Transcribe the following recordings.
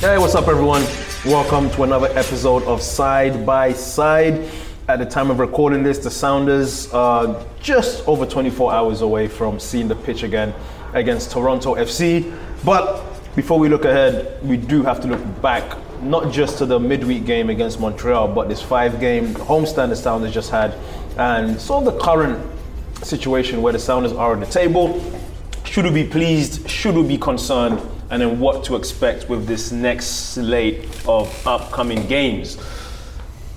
Hey, what's up, everyone? Welcome to another episode of Side by Side. At the time of recording this, the Sounders are just over 24 hours away from seeing the pitch again against Toronto FC. But before we look ahead, we do have to look back, not just to the midweek game against Montreal, but this five game homestand the Sounders just had, and of the current situation where the Sounders are on the table. Should we be pleased? Should we be concerned? And then what to expect with this next slate of upcoming games.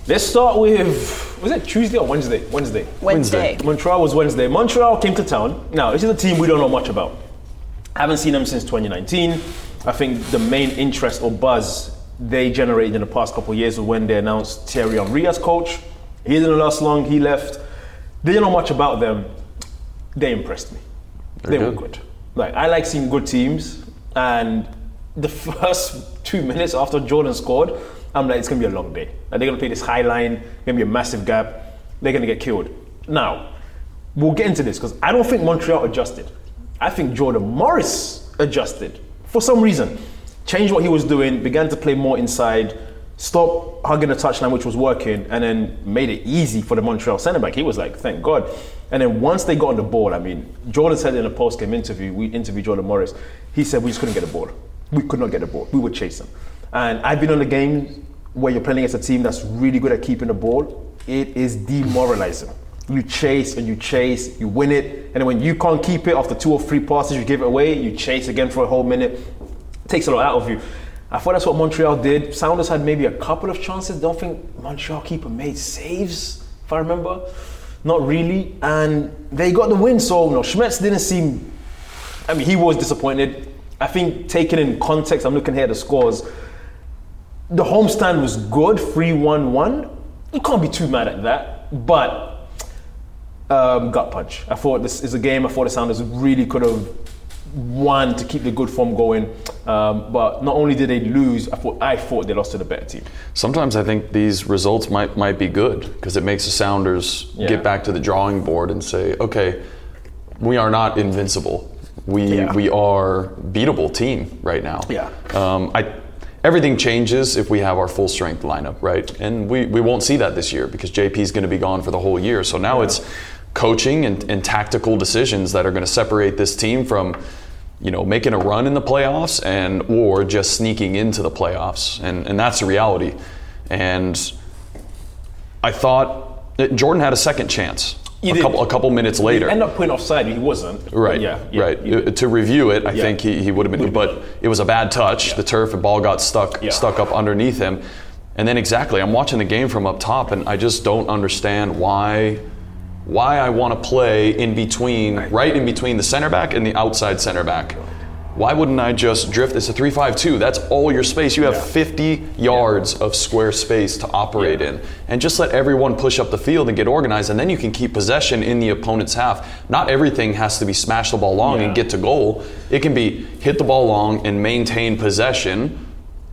Let's start with was it Tuesday or Wednesday? Wednesday. Wednesday. Montreal was Wednesday. Montreal came to town. Now, this is a team we don't know much about. Haven't seen them since 2019. I think the main interest or buzz they generated in the past couple of years was when they announced Thierry Henry as coach. He didn't last long. He left. They Didn't know much about them. They impressed me. they were good. Like I like seeing good teams, and the first two minutes after Jordan scored, I'm like, it's gonna be a long day. Like, they're gonna play this high line, gonna be a massive gap. They're gonna get killed. Now, we'll get into this because I don't think Montreal adjusted. I think Jordan Morris adjusted for some reason. Changed what he was doing, began to play more inside, stopped hugging the touchline, which was working, and then made it easy for the Montreal centre back. He was like, thank God. And then once they got on the ball, I mean, Jordan said in a post game interview, we interviewed Jordan Morris, he said we just couldn't get the ball. We could not get the ball. We would chase them. And I've been on the game where you're playing against a team that's really good at keeping the ball. It is demoralizing. You chase and you chase, you win it, and then when you can't keep it after two or three passes, you give it away, you chase again for a whole minute. It takes a lot out of you. I thought that's what Montreal did. Sounders had maybe a couple of chances. Don't think Montreal keeper made saves, if I remember. Not really. And they got the win. So, you know, Schmetz didn't seem. I mean, he was disappointed. I think, taken in context, I'm looking here at the scores. The homestand was good, 3 1 1. You can't be too mad at that. But, um, gut punch. I thought this is a game I thought the Sounders really could have won to keep the good form going. Um, but not only did they lose, I thought I thought they lost to the better team. Sometimes I think these results might might be good because it makes the Sounders Yeah. get back to the drawing board and say, okay, we are not invincible. We Yeah. we are beatable team right now. Yeah. Um, I everything changes if we have our full strength lineup, right? And we, we won't see that this year because JP is going to be gone for the whole year. So now it's coaching and, and tactical decisions that are going to separate this team from you know making a run in the playoffs and or just sneaking into the playoffs and and that's the reality and I thought Jordan had a second chance He a did. couple a couple minutes later End up putting offside. He wasn't. Right. Yeah. yeah, right. Uh, to review it, I Yeah. think he, he would have been, but it was a bad touch. The turf and ball got stuck Yeah. stuck up underneath him, and then exactly, I'm watching the game from up top, and I just don't understand why why I want to play in between, right in between the center back and the outside center back. Why wouldn't I just drift? It's a three-five-two. That's all your space. You have Yeah. 50 yards of square space to operate Yeah. in and just let everyone push up the field and get organized, and then you can keep possession in the opponent's half. Not everything has to be smash the ball long Yeah. and get to goal. It can be hit the ball long and maintain possession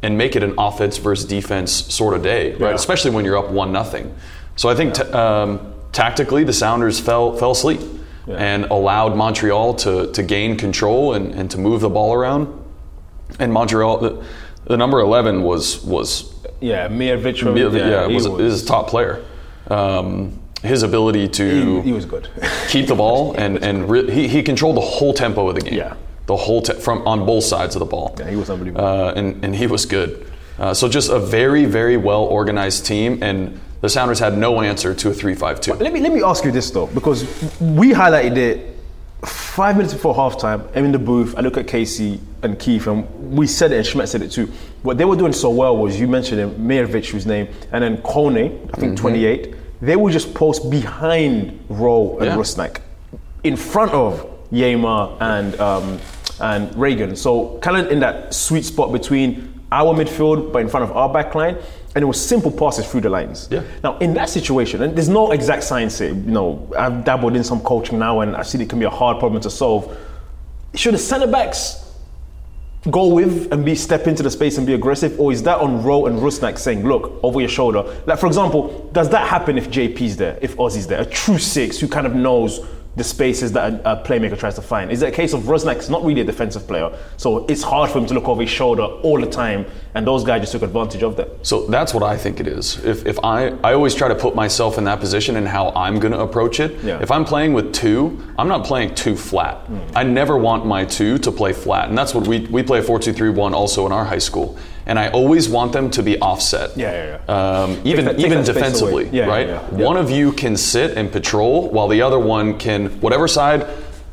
and make it an offense versus defense sort of day, right? Especially when you're up one nothing. So I think t- um, tactically the Sounders fell fell asleep and allowed Montreal to to gain control and, and to move the ball around. And Montreal, the, the number 11 was was Yeah, Mir Vitro. yeah, he was, is a top player. Um, his ability to he, he was good. keep the ball and and re- he, he controlled the whole tempo of the game. Yeah. the whole te- from on both sides of the ball. Yeah, he was unbelievable. uh, and and he was good. Uh, so just a very very well organized team, and the Sounders had no answer to a three-five-two. let me let me ask you this though, because we highlighted it five minutes before halftime. I'm in the booth. I look at Casey and Keith, and we said it, and Schmidt said it too. What they were doing so well was you mentioned him, Mirovic, whose name, and then Kone, I think 28. They would just post behind Rowe and Yeah. Rusnak, in front of Yeimar and um, and Ragen. So kind of in that sweet spot between our midfield, but in front of our back line. And it was simple passes through the lines. Yeah. Now, in that situation, and there's no exact science here, you know, I've dabbled in some coaching now and I see it can be a hard problem to solve. Should the centre backs go with and be step into the space and be aggressive, or is that on Rowe and Rusnak saying, look, over your shoulder? Like, for example, does that happen if JP's there, if Ozzie's there? A true six who kind of knows the spaces that a, a playmaker tries to find. Is it a case of Rusnak's not really a defensive player, so it's hard for him to look over his shoulder all the time, and those guys just took advantage of that? So that's what I think it is. If, if I, I always try to put myself in that position and how I'm going to approach it. Yeah. If I'm playing with two, I'm not playing two flat. Hmm. I never want my two to play flat. And that's what we, we play 4 2 3 1 also in our high school. And I always want them to be offset. Yeah, yeah, yeah. Um, even that- even defensively. Yeah, yeah, right? yeah, yeah. One of you can sit and patrol while the other one can, whatever side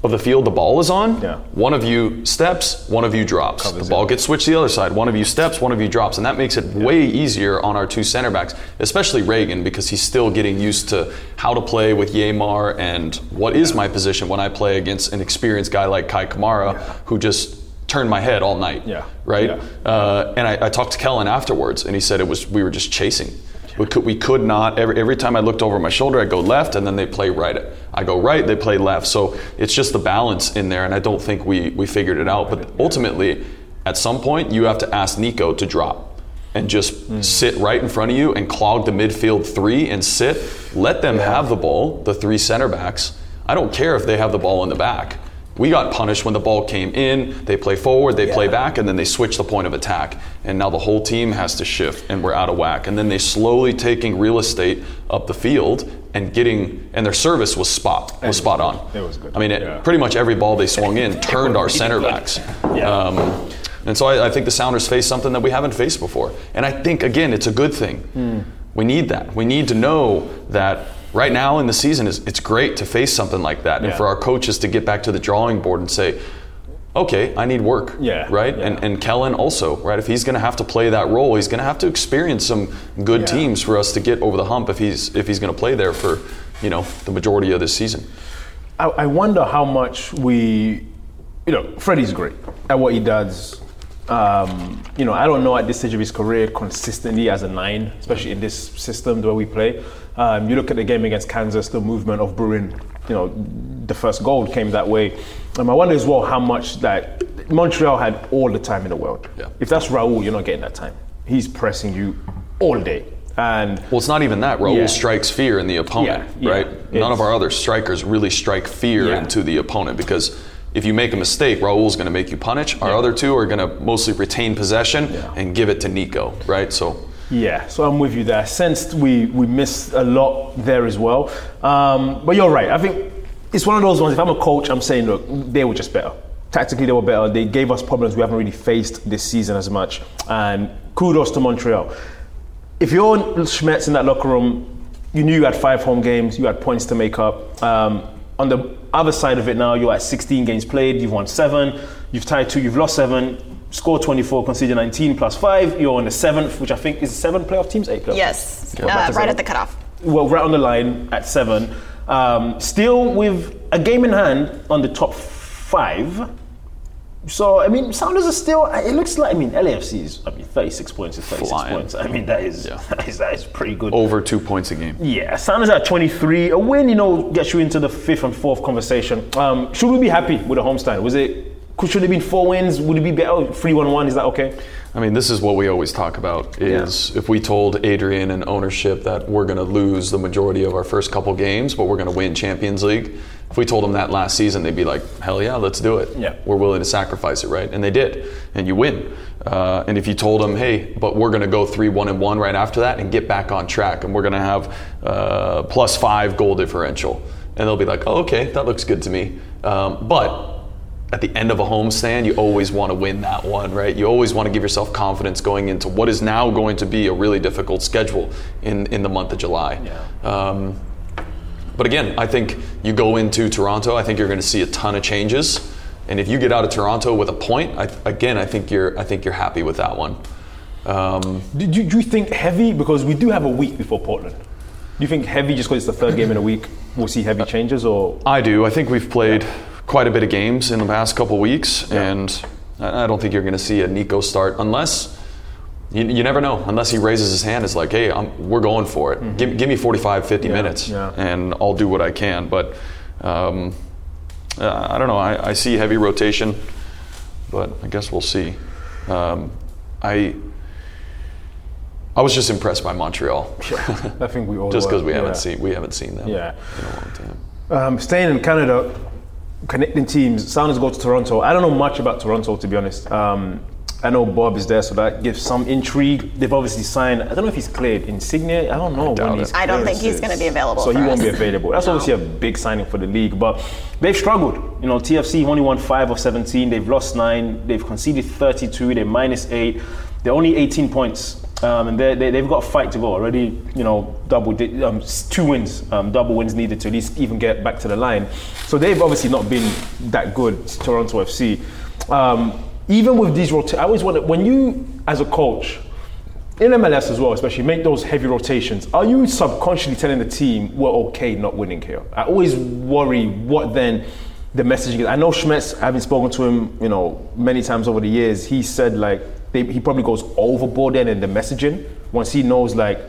of the field the ball is on, Yeah. one of you steps, one of you drops. Covers the ball it. gets switched to the other side. One of you steps, one of you drops, and that makes it way easier on our two center backs, especially Ragen, because he's still getting used to how to play with Yeimar and what is my position when I play against an experienced guy like Kei Kamara, who just turned my head all night. Yeah. Right. Yeah. Uh, and I, I talked to Kelyn afterwards, and he said it was we were just chasing. We could, we could not every, every time I looked over my shoulder, I go left, and then they play right. I go right, they play left. So it's just the balance in there, and I don't think we we figured it out. But ultimately, at some point, you have to ask Nico to drop and just sit right in front of you and clog the midfield three and sit. Let them have the ball, the three center backs. I don't care if they have the ball in the back. We got punished when the ball came in. They play forward, they play back, and then they switch the point of attack. And now the whole team has to shift, and we're out of whack. And then they slowly taking real estate up the field and getting, and their service was spot was spot on. It was good. I mean, it, Yeah. pretty much every ball they swung in turned our center backs. Yeah. Um, and so I, I think the Sounders face something that we haven't faced before. And I think, again, it's a good thing. Hmm. We need that. We need to know that right now in the season, is it's great to face something like that. And for our coaches to get back to the drawing board and say, okay, I need work. Yeah, Right? yeah. And, and Kelyn also, right? If he's going to have to play that role, he's going to have to experience some good Yeah. teams for us to get over the hump if he's, if he's going to play there for, you know, the majority of this season. I, I wonder how much we, you know, Freddie's great at what he does. Um, you know, I don't know at this stage of his career consistently as a nine, especially in this system the way we play. Um, you look at the game against Kansas, the movement of Bruin, you know, the first goal came that way. Um, I wonder as well how much that Montreal had all the time in the world. Yeah. If that's Raul, you're not getting that time. He's pressing you all day. And Well, it's not even that. Raul Yeah. strikes fear in the opponent, Yeah, right? None of our other strikers really strike fear into the opponent because if you make a mistake, Raul's going to make you punish. Our other two are going to mostly retain possession Yeah. and give it to Nico, right? So Yeah, so I'm with you there. I sensed we we missed a lot there as well. Um, but you're right. I think it's one of those ones. If I'm a coach, I'm saying, look, they were just better. Tactically, they were better. They gave us problems we haven't really faced this season as much. And kudos to Montreal. If you're Schmetz in that locker room, you knew you had five home games. You had points to make up. Um, on the other side of it now, you're at 16 games played. You've won seven. You've tied two. You've lost seven. Score 24, conceded 19 plus five. You're on the seventh, which I think is seven playoff teams, eight playoff Yes, Yeah. uh, right seven. at the cutoff. well, right on the line at seven. Um, still with a game in hand on the top five. So I mean, Sounders are still. It looks like I mean, LAFC is. I mean, thirty-six points is thirty-six Flying. points. I mean, that is, Yeah. that is that is pretty good. over two points a game. Yeah, Sounders at twenty-three. A win, you know, gets you into the fifth and fourth conversation. Um, should we be happy with the homestand? Was it? Could, should it have been four wins? Would it be better? Three-one-one. Is that okay? I mean, this is what we always talk about is if we told Adrian and ownership that we're going to lose the majority of our first couple games, but we're going to win Champions League. If we told them that last season, they'd be like, hell yeah, let's do it. Yeah. We're willing to sacrifice it, right? And they did. And you win. Uh, and if you told them, hey, but we're going to go 3 1 and 1 right after that and get back on track, and we're going to have uh, plus five goal differential, and they'll be like, oh, okay, that looks good to me. Um, but at the end of a homestand, you always want to win that one, right? You always want to give yourself confidence going into what is now going to be a really difficult schedule in, in the month of July. Yeah. Um, but again, I think you go into Toronto, I think you're going to see a ton of changes. And if you get out of Toronto with a point, I, again, I think you're I think you're happy with that one. Um, Do you, do you think heavy? Because we do have a week before Portland. Do you think heavy just because it's the third game in a week? We'll see heavy changes, or I do. I think we've played quite a bit of games in the past couple weeks, and I I don't think you're going to see a Nico start unless you, you never know unless he raises his hand. It's like, hey, I'm, we're going for it. Give, give me 45, 50 minutes, yeah. and I'll do what I can. But um, uh, I don't know. I, I see heavy rotation, but I guess we'll see. Um, I I was just impressed by Montreal, I think we all just because we haven't yeah. seen we haven't seen them Yeah. in a long time. Um, staying in Canada, connecting teams. Sounders go to Toronto. I don't know much about Toronto to be honest. Um, I know Bob is there, so that gives some intrigue. They've obviously signed. I don't know if he's cleared Insigne. I don't know doubt when he's. I don't think he's gonna be available So he for won't be available. That's No. obviously a big signing for the league, but they've struggled. You know, TFC have only won five of 17. They've lost nine. They've conceded 32. They're minus eight. They're only 18 points. Um, and they're, they, they've got a fight to go already. You know, double di- um, two wins, um, double wins needed to at least even get back to the line. So they've obviously not been that good. Toronto FC. Even with these rotations, I always wonder when you, as a coach, in MLS as well, especially make those heavy rotations. Are you subconsciously telling the team we're okay not winning here? I always worry what then the messaging is. I know Schmetz, having spoken to him, you know, many times over the years, he said like they, he probably goes overboard then in the messaging once he knows like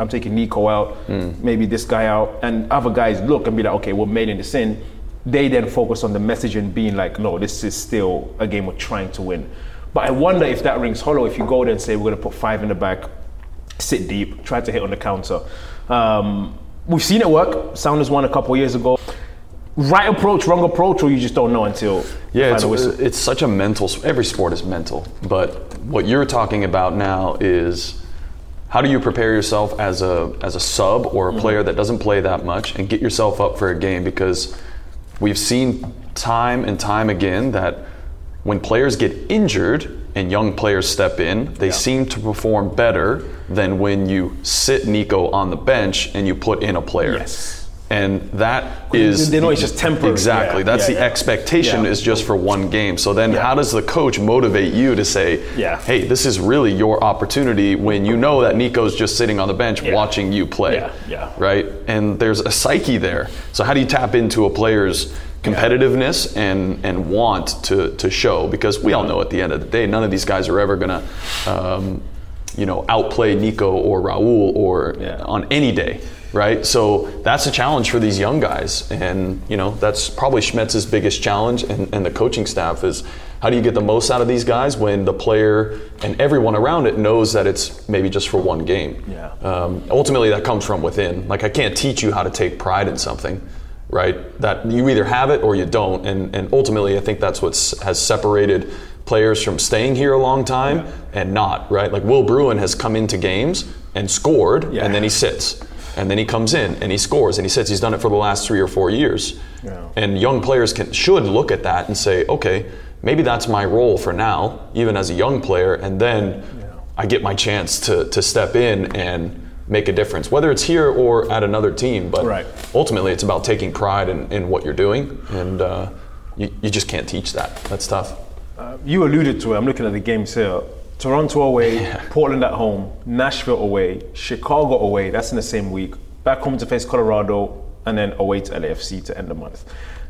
I'm taking Nico out, hmm. maybe this guy out, and other guys look and be like, okay, we're this in. They then focus on the messaging being like, no, this is still a game we're trying to win. But I wonder if that rings hollow if you go there and say we're going to put five in the back, sit deep, try to hit on the counter. Um, we've seen it work. Sounders won a couple years ago. Right approach, wrong approach, or you just don't know until Yeah, it's, find a whistle. it's such a mental. Every sport is mental, but what you're talking about now is how do you prepare yourself as a as a sub or a Mm-hmm. player that doesn't play that much and get yourself up for a game because we've seen time and time again that when players get injured and young players step in, they seem to perform better than when you sit Nico on the bench and you put in a player. Yes. And that is they know it's just temporary. Exactly. Yeah, That's yeah, the yeah. expectation is just for one game. So then how does the coach motivate you to say, hey, this is really your opportunity when you know that Nico's just sitting on the bench watching you play. Yeah, yeah. Right? And there's a psyche there. So how do you tap into a player's competitiveness and, and want to, to show? Because we all know at the end of the day, none of these guys are ever going to, um, you know, outplay Nico or Raul or on any day, right? So that's a challenge for these young guys, and you know that's probably Schmetz's biggest challenge, and, and the coaching staff is how do you get the most out of these guys when the player and everyone around it knows that it's maybe just for one game. Yeah. Um, ultimately, that comes from within. Like I can't teach you how to take pride in something. Right, that you either have it or you don't, and and ultimately, I think that's what has separated players from staying here a long time and not. Right, like Will Bruin has come into games and scored, Yeah. and then he sits. And then he comes in and he scores and he says He's done it for the last three or four years. Yeah. And young players can should look at that and say, okay, maybe that's my role for now, even as a young player, and then I get my chance to to step in and make a difference, whether it's here or at another team. But Right. ultimately, it's about taking pride in, in what you're doing, and uh, you, you just can't teach that. That's tough. You alluded to it. I'm looking at the games here. Toronto away, Portland at home, Nashville away, Chicago away. That's in the same week. Back home to face Colorado, and then away to LAFC to end the month.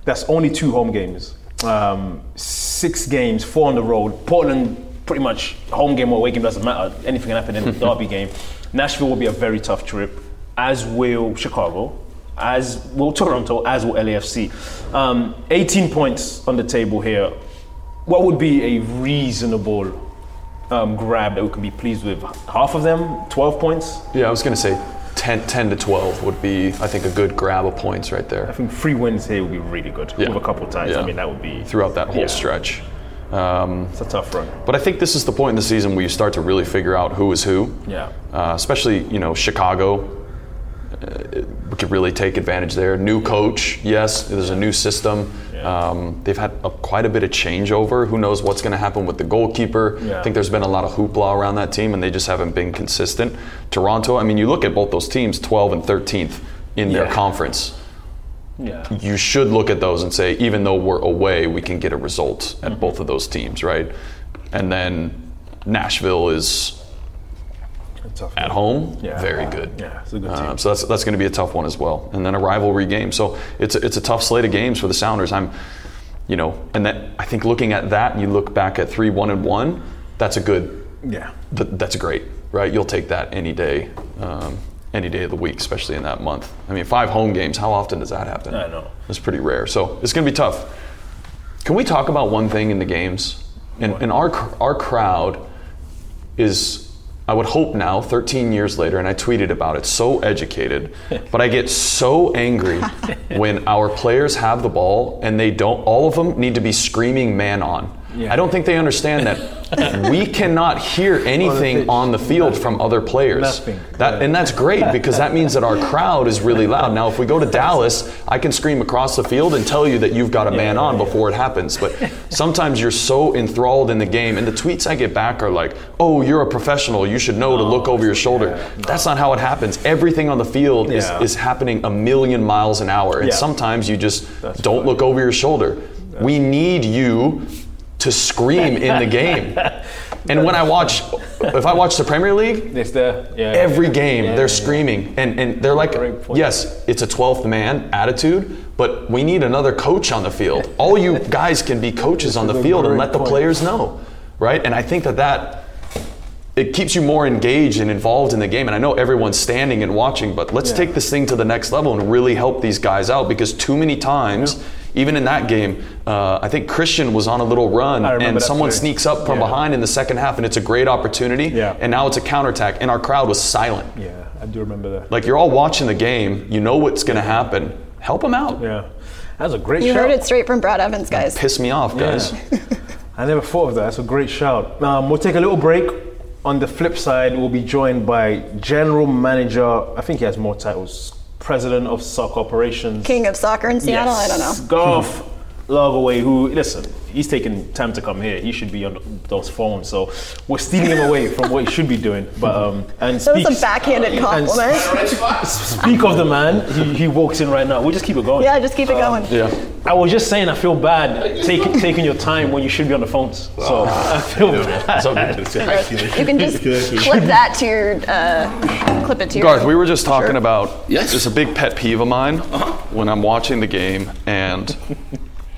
That's only two home games. Um, six games, four on the road. Portland, pretty much home game or away game doesn't matter. Anything can happen in the derby game. Nashville will be a very tough trip, as will Chicago, as will Toronto, as will LAFC. Um, 18 points on the table here what would be a reasonable um, grab that we can be pleased with? Half of them, 12 points? Yeah, I was going to say 10, 10 to 12 would be, I think, a good grab of points right there. I think three wins here would be really good. Yeah. With a couple ties. Yeah. I mean, that would be. throughout that whole Yeah. stretch. Um, It's a tough run. But I think this is the point in the season where you start to really figure out who is who. Yeah. Uh, especially, you know, Chicago. Uh, we could really take advantage there. New coach, yes. There's a new system. Yeah. Um, they've had a, quite a bit of changeover. Who knows what's going to happen with the goalkeeper? Yeah. I think there's been a lot of hoopla around that team, and they just haven't been consistent. Toronto. I mean, you look at both those teams, 12 and 13th in their conference Yeah. you should look at those and say, even though we're away, we can get a result Mm-hmm. at both of those teams, right? And then Nashville is tough at home, Yeah. very good. Yeah, it's a good Um, team. so that's that's going to be a tough one as well. And then a rivalry game. So it's a, it's a tough slate of games for the Sounders. I'm, you know, and that I think looking at that, you look back at three one and one, that's a good Yeah. th- that's great, right? You'll take that any day, um, any day of the week, especially in that month. I mean, five home games. How often does that happen? I know. It's pretty rare. So it's going to be tough. Can we talk about one thing in the games? And, and our our crowd is, I would hope now, 13 years later, and I tweeted about it, so educated, but I get so angry when our players have the ball and they don't. All of them need to be screaming "man on." Yeah. I don't think they understand that we cannot hear anything on the field from other players. Nothing. That, and that's great because that means that our crowd is really loud. Now, if we go to Dallas, I can scream across the field and tell you that you've got a man on before it happens. But sometimes you're so enthralled in the game, and the tweets I get back are like, "Oh, you're a professional. You should know to look oh, over your shoulder." That's not how it happens. Everything on the field is, Yeah. is happening a million miles an hour, and Yeah. sometimes you just That's don't funny. look over your shoulder. We need you to scream in the game. And when I watch, if I watch the Premier League, It's there. Yeah. every game Yeah, they're yeah. screaming and, and they're like yes it's a 12th man attitude but we need another coach on the field all you guys can be coaches on the field and let the point. players know right and i think that that it keeps you more engaged and involved in the game and i know everyone's standing and watching but let's take this thing to the next level and really help these guys out because too many times even in that game, uh, I think Cristian was on a little run, and someone play. sneaks up from Yeah. behind in the second half, and it's a great opportunity. Yeah. And now it's a counterattack, and our crowd was silent. Yeah, I do remember that. Like you're all watching the game, you know what's going to happen. Help them out. Yeah. That's a great You shout. heard it straight from Brad Evans, guys. Piss me off, guys. I never thought of that. That's a great shout. Um, we'll take a little break. On the flip side, we'll be joined by General Manager, I think he has more titles, President of Soccer Operations. King of soccer in Seattle. I don't know. Garth Lagerwey, who, listen, he's taking time to come here. He should be on those phones. So we're stealing him away from what he should be doing. But um, and That was a backhanded and compliment. Speak of the man, he, he walks in right now. We'll just keep it going. Yeah, just keep it going. Yeah. I was just saying, I feel bad taking taking your time when you should be on the phones. So I feel bad. You can just clip that to your, uh, clip it to your. Garth, we were just talking Sure. about Yes. It's a big pet peeve of mine when I'm watching the game and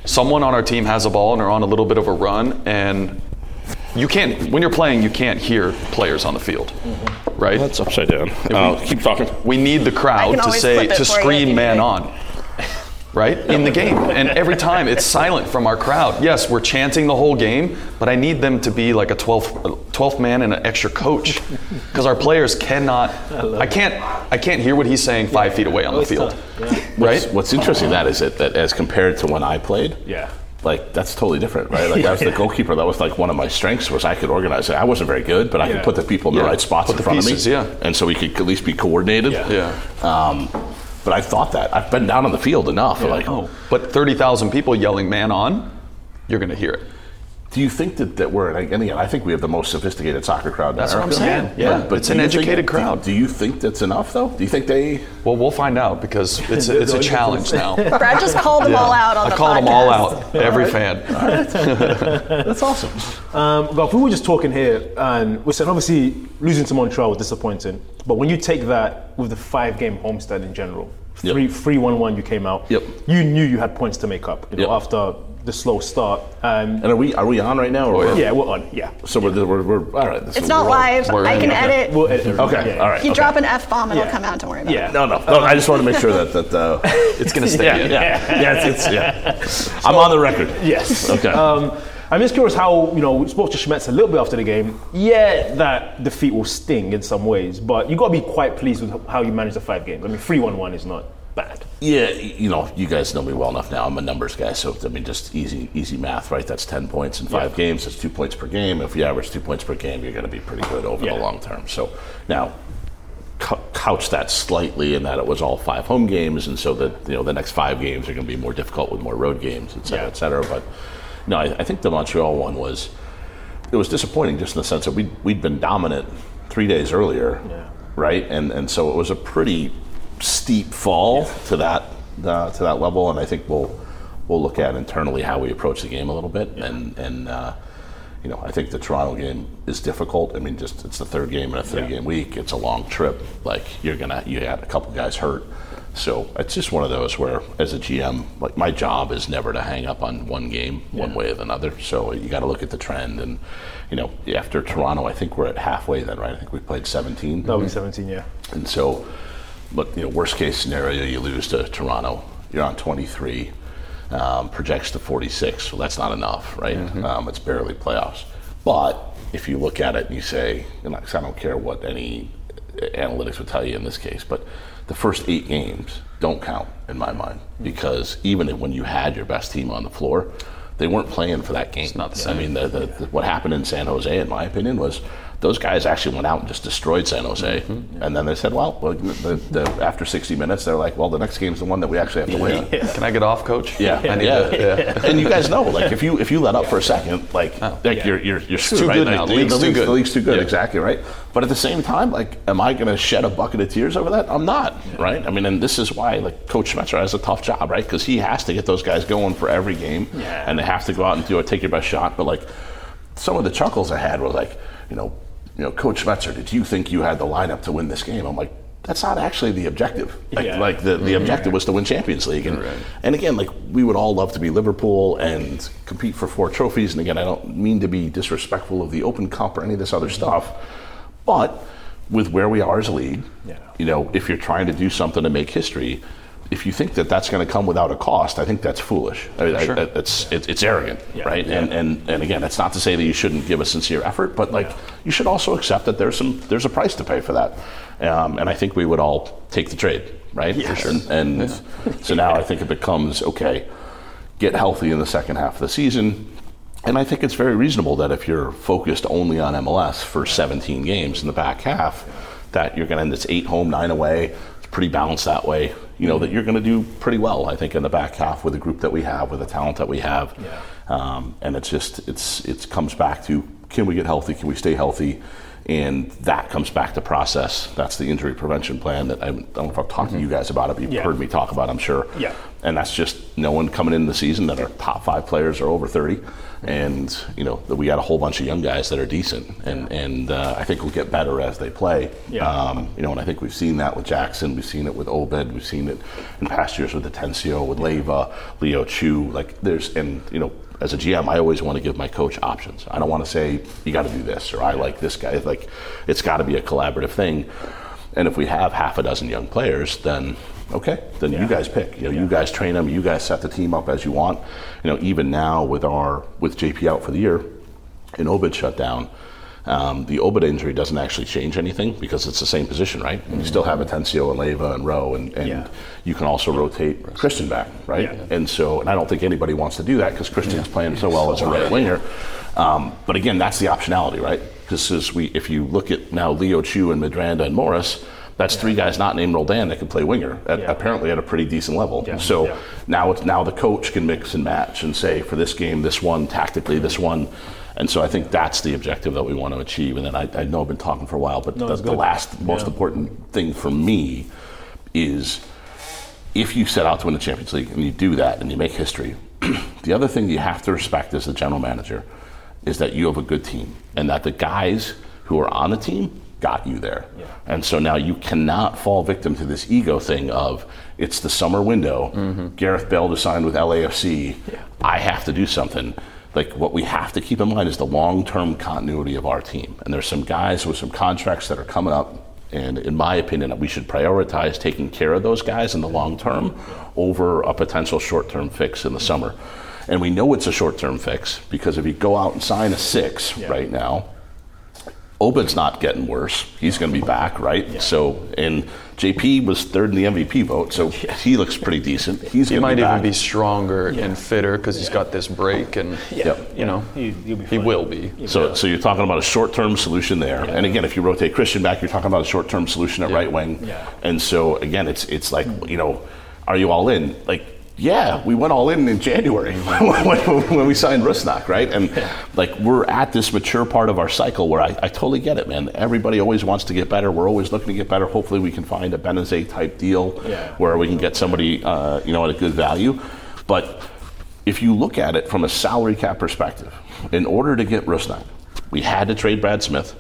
someone on our team has a ball and they're on a little bit of a run and you can't when you're playing you can't hear players on the field, right? That's upside down. Uh, keep talking. we need the crowd to say to for you if scream man on right in the game and every time it's silent from our crowd yes we're chanting the whole game but i need them to be like a 12th, 12th man and an extra coach because our players cannot i can't i can't hear what he's saying five feet away on the field. Yeah. right What's, what's interesting that is that, that as compared to when I played, Yeah. like that's totally different, right? Like I was the goalkeeper. That was like one of my strengths was I could organize it. I wasn't very good, but I Yeah. could put the people in the Yeah. right spots Put in the front pieces, of me. yeah. And so we could at least be coordinated. Yeah. yeah Um, but I thought that. I've been down on the field enough. Like, oh, but 30000 people yelling man on you're going to hear it do you think that, that we're and again? I think we have the most sophisticated soccer crowd. in That's what I'm saying. Yeah, it's do an you think- educated do- crowd. Do, you think that's enough though? Do you think they? well we'll find out because it's a, it's a challenge now Brad just called them all out on i the called podcast. them all out every fan That's awesome. Um, Garth, we were just talking here, and we said obviously losing to Montreal was disappointing. But when you take that with the five-game homestead in general, Yep. three, three, one, one, you came out. Yep. You knew you had points to make up. You know, Yep. after the slow start. Um, And are we are we on right now? Or Oh, yeah, we're on. Yeah. So we're, we're, we're all right. It's not live. We're I can Okay. edit. We'll edit. Okay, Yeah. all right. you okay. drop an F bomb, and it'll Yeah. come out. Don't worry about Yeah. it. No, no, no. I just want to make sure that that uh, it's going to stay yeah, in yeah, yeah, it's, it's, yeah. I'm on the record. Yes. Okay. Um, I'm just curious how, you know, we spoke to Schmetz a little bit after the game. Yeah, that defeat will sting in some ways, but you've got to be quite pleased with how you managed the five games. I mean, 3 1 1 is not bad. Yeah, you know, you guys know me well enough now. I'm a numbers guy, so I mean, just easy, easy math, right? That's ten points in five Yeah. games. That's two points per game. If you average two points per game, you're going to be pretty good over Yeah. the long term. So now, cou- couch that slightly in that it was all five home games, and so that you know the next five games are going to be more difficult with more road games, et cetera, Yeah. et cetera. But no, I, I think the Montreal one was it was disappointing just in the sense that we we'd been dominant three days earlier, Yeah. right? And and so it was a pretty steep fall to that uh, to that level, and I think we'll we'll look at internally how we approach the game a little bit, and and uh, you know, I think the Toronto game is difficult. I mean, just it's the third game in a three-game week. It's a long trip. Like you're gonna, you had a couple guys hurt, so it's just one of those where, as a GM, like my job is never to hang up on one game one way or another. So you got to look at the trend, and you know, after Toronto, I think we're at halfway then, right? I think we played 17. That'll be 17, yeah. And so, but you know, worst case scenario, you lose to Toronto. You're on 23, um, projects to 46. So that's not enough, right? Um, it's barely playoffs. But if you look at it and you say, and I don't care what any analytics would tell you in this case, but the first eight games don't count in my mind because even when you had your best team on the floor, they weren't playing for that game. not the I mean, the, the, the, what happened in San Jose, in my opinion, was those guys actually went out and just destroyed San Jose. Mm-hmm. And then they said, well, well the, the, after 60 minutes, they're like, well, the next game's the one that we actually have to win. Can I get off, coach? Yeah, I need yeah. yeah. and you guys know, like if you if you let up for a second, like, like you're you're you're screwed, too right? good now. The, League's the too good. the league's too good, Yeah. exactly right. But at the same time, like, am I going to shed a bucket of tears over that? I'm not, right? I mean, and this is why like Coach Schmetzer has a tough job, right? Because he has to get those guys going for every game, Yeah. and they have to go out and do it, take your best shot. But like, some of the chuckles I had was like, you know, you know, Coach Schmetzer, did you think you had the lineup to win this game? I'm like. That's not actually the objective. Like, Yeah. like the, the objective was to win Champions League. And, and again, like we would all love to be Liverpool and compete for four trophies. And again, I don't mean to be disrespectful of the Open Cup or any of this other mm-hmm. stuff, but with where we are as a league, Yeah. you know, if you're trying to do something to make history, if you think that that's going to come without a cost, I think that's foolish. I mean, I- Sure. it's, it's it's arrogant, Yeah. right? Yeah. And, and and again, it's not to say that you shouldn't give a sincere effort, but like you should also accept that there's some there's a price to pay for that. Um, and I think we would all take the trade, right? Yes. And, and so now I think it becomes okay. Get healthy in the second half of the season. And I think it's very reasonable that if you're focused only on MLS for 17 games in the back half, that you're going to end this eight home, nine away. It's pretty balanced that way. You know that you're going to do pretty well. I think in the back half with the group that we have, with the talent that we have. Yeah. Um, and it's just it's it comes back to can we get healthy? Can we stay healthy? And that comes back to process. That's the injury prevention plan that I, I don't know if I've talked to you guys about it. But you've Yeah. heard me talk about. it, I'm sure. Yeah. And that's just no one coming in the season that our top five players are over 30. And, you know, that we got a whole bunch of young guys that are decent. And, and uh, I think we'll get better as they play. Yeah. Um, you know, and I think we've seen that with Jackson. We've seen it with Obed. We've seen it in past years with Atencio, with Leyva, Leo Chu. Like, there's, and, you know, as a GM, I always want to give my coach options. I don't want to say, you got to do this or I like this guy. Like, it's got to be a collaborative thing. And if we have half a dozen young players, then okay, then Yeah. you guys pick. You know, Yeah. you guys train them. You guys set the team up as you want. You know, even now with our with JP out for the year, and Obed shut down. Um, the Obed injury doesn't actually change anything because it's the same position, right? You still have Atencio and Leyva and Rowe, and, and Yeah. you can also rotate Cristian back, right? Yeah. And so, and I don't think anybody wants to do that because Cristian's playing so well as a right winger. Um, but again, that's the optionality, right? Because we, if you look at now Leo Chu and Medranda and Morris, that's three guys not named Roldan that can play winger, at, Yeah. apparently at a pretty decent level. Yeah. So Yeah. now it's now the coach can mix and match and say for this game, this one tactically, this one. And so I think that's the objective that we want to achieve. And then I, I know I've been talking for a while, but No, the, the last most Yeah. important thing for me is if you set out to win the Champions League and you do that and you make history, the other thing you have to respect as the general manager is that you have a good team and that the guys who are on the team got you there. And so now you cannot fall victim to this ego thing of it's the summer window, mm-hmm. Gareth Bale to sign with LAFC, I have to do something. Like what we have to keep in mind is the long-term continuity of our team. And there's some guys with some contracts that are coming up and in my opinion, we should prioritize taking care of those guys in the long term over a potential short term fix in the summer. And we know it's a short term fix because if you go out and sign a six right now, Obed's not getting worse. He's going to be back, right? So, and JP was third in the MVP vote, so he looks pretty decent. He's He might be even be stronger and fitter because he's got this break, and Yep. you know He- he'll be he will be. So, so you're talking about a short-term solution there, and again, if you rotate Cristian back, you're talking about a short-term solution at right wing. Yeah. And so again, it's it's like you know, are you all in? Like, yeah, we went all in in January when, when we signed Rusnak, right? And like we're at this mature part of our cycle where I, I totally get it, man. Everybody always wants to get better. We're always looking to get better. Hopefully, we can find a Benezet type deal Yeah. where we can get somebody, uh, you know, at a good value, but if you look at it from a salary cap perspective, in order to get Rusnak, we had to trade Brad Smith.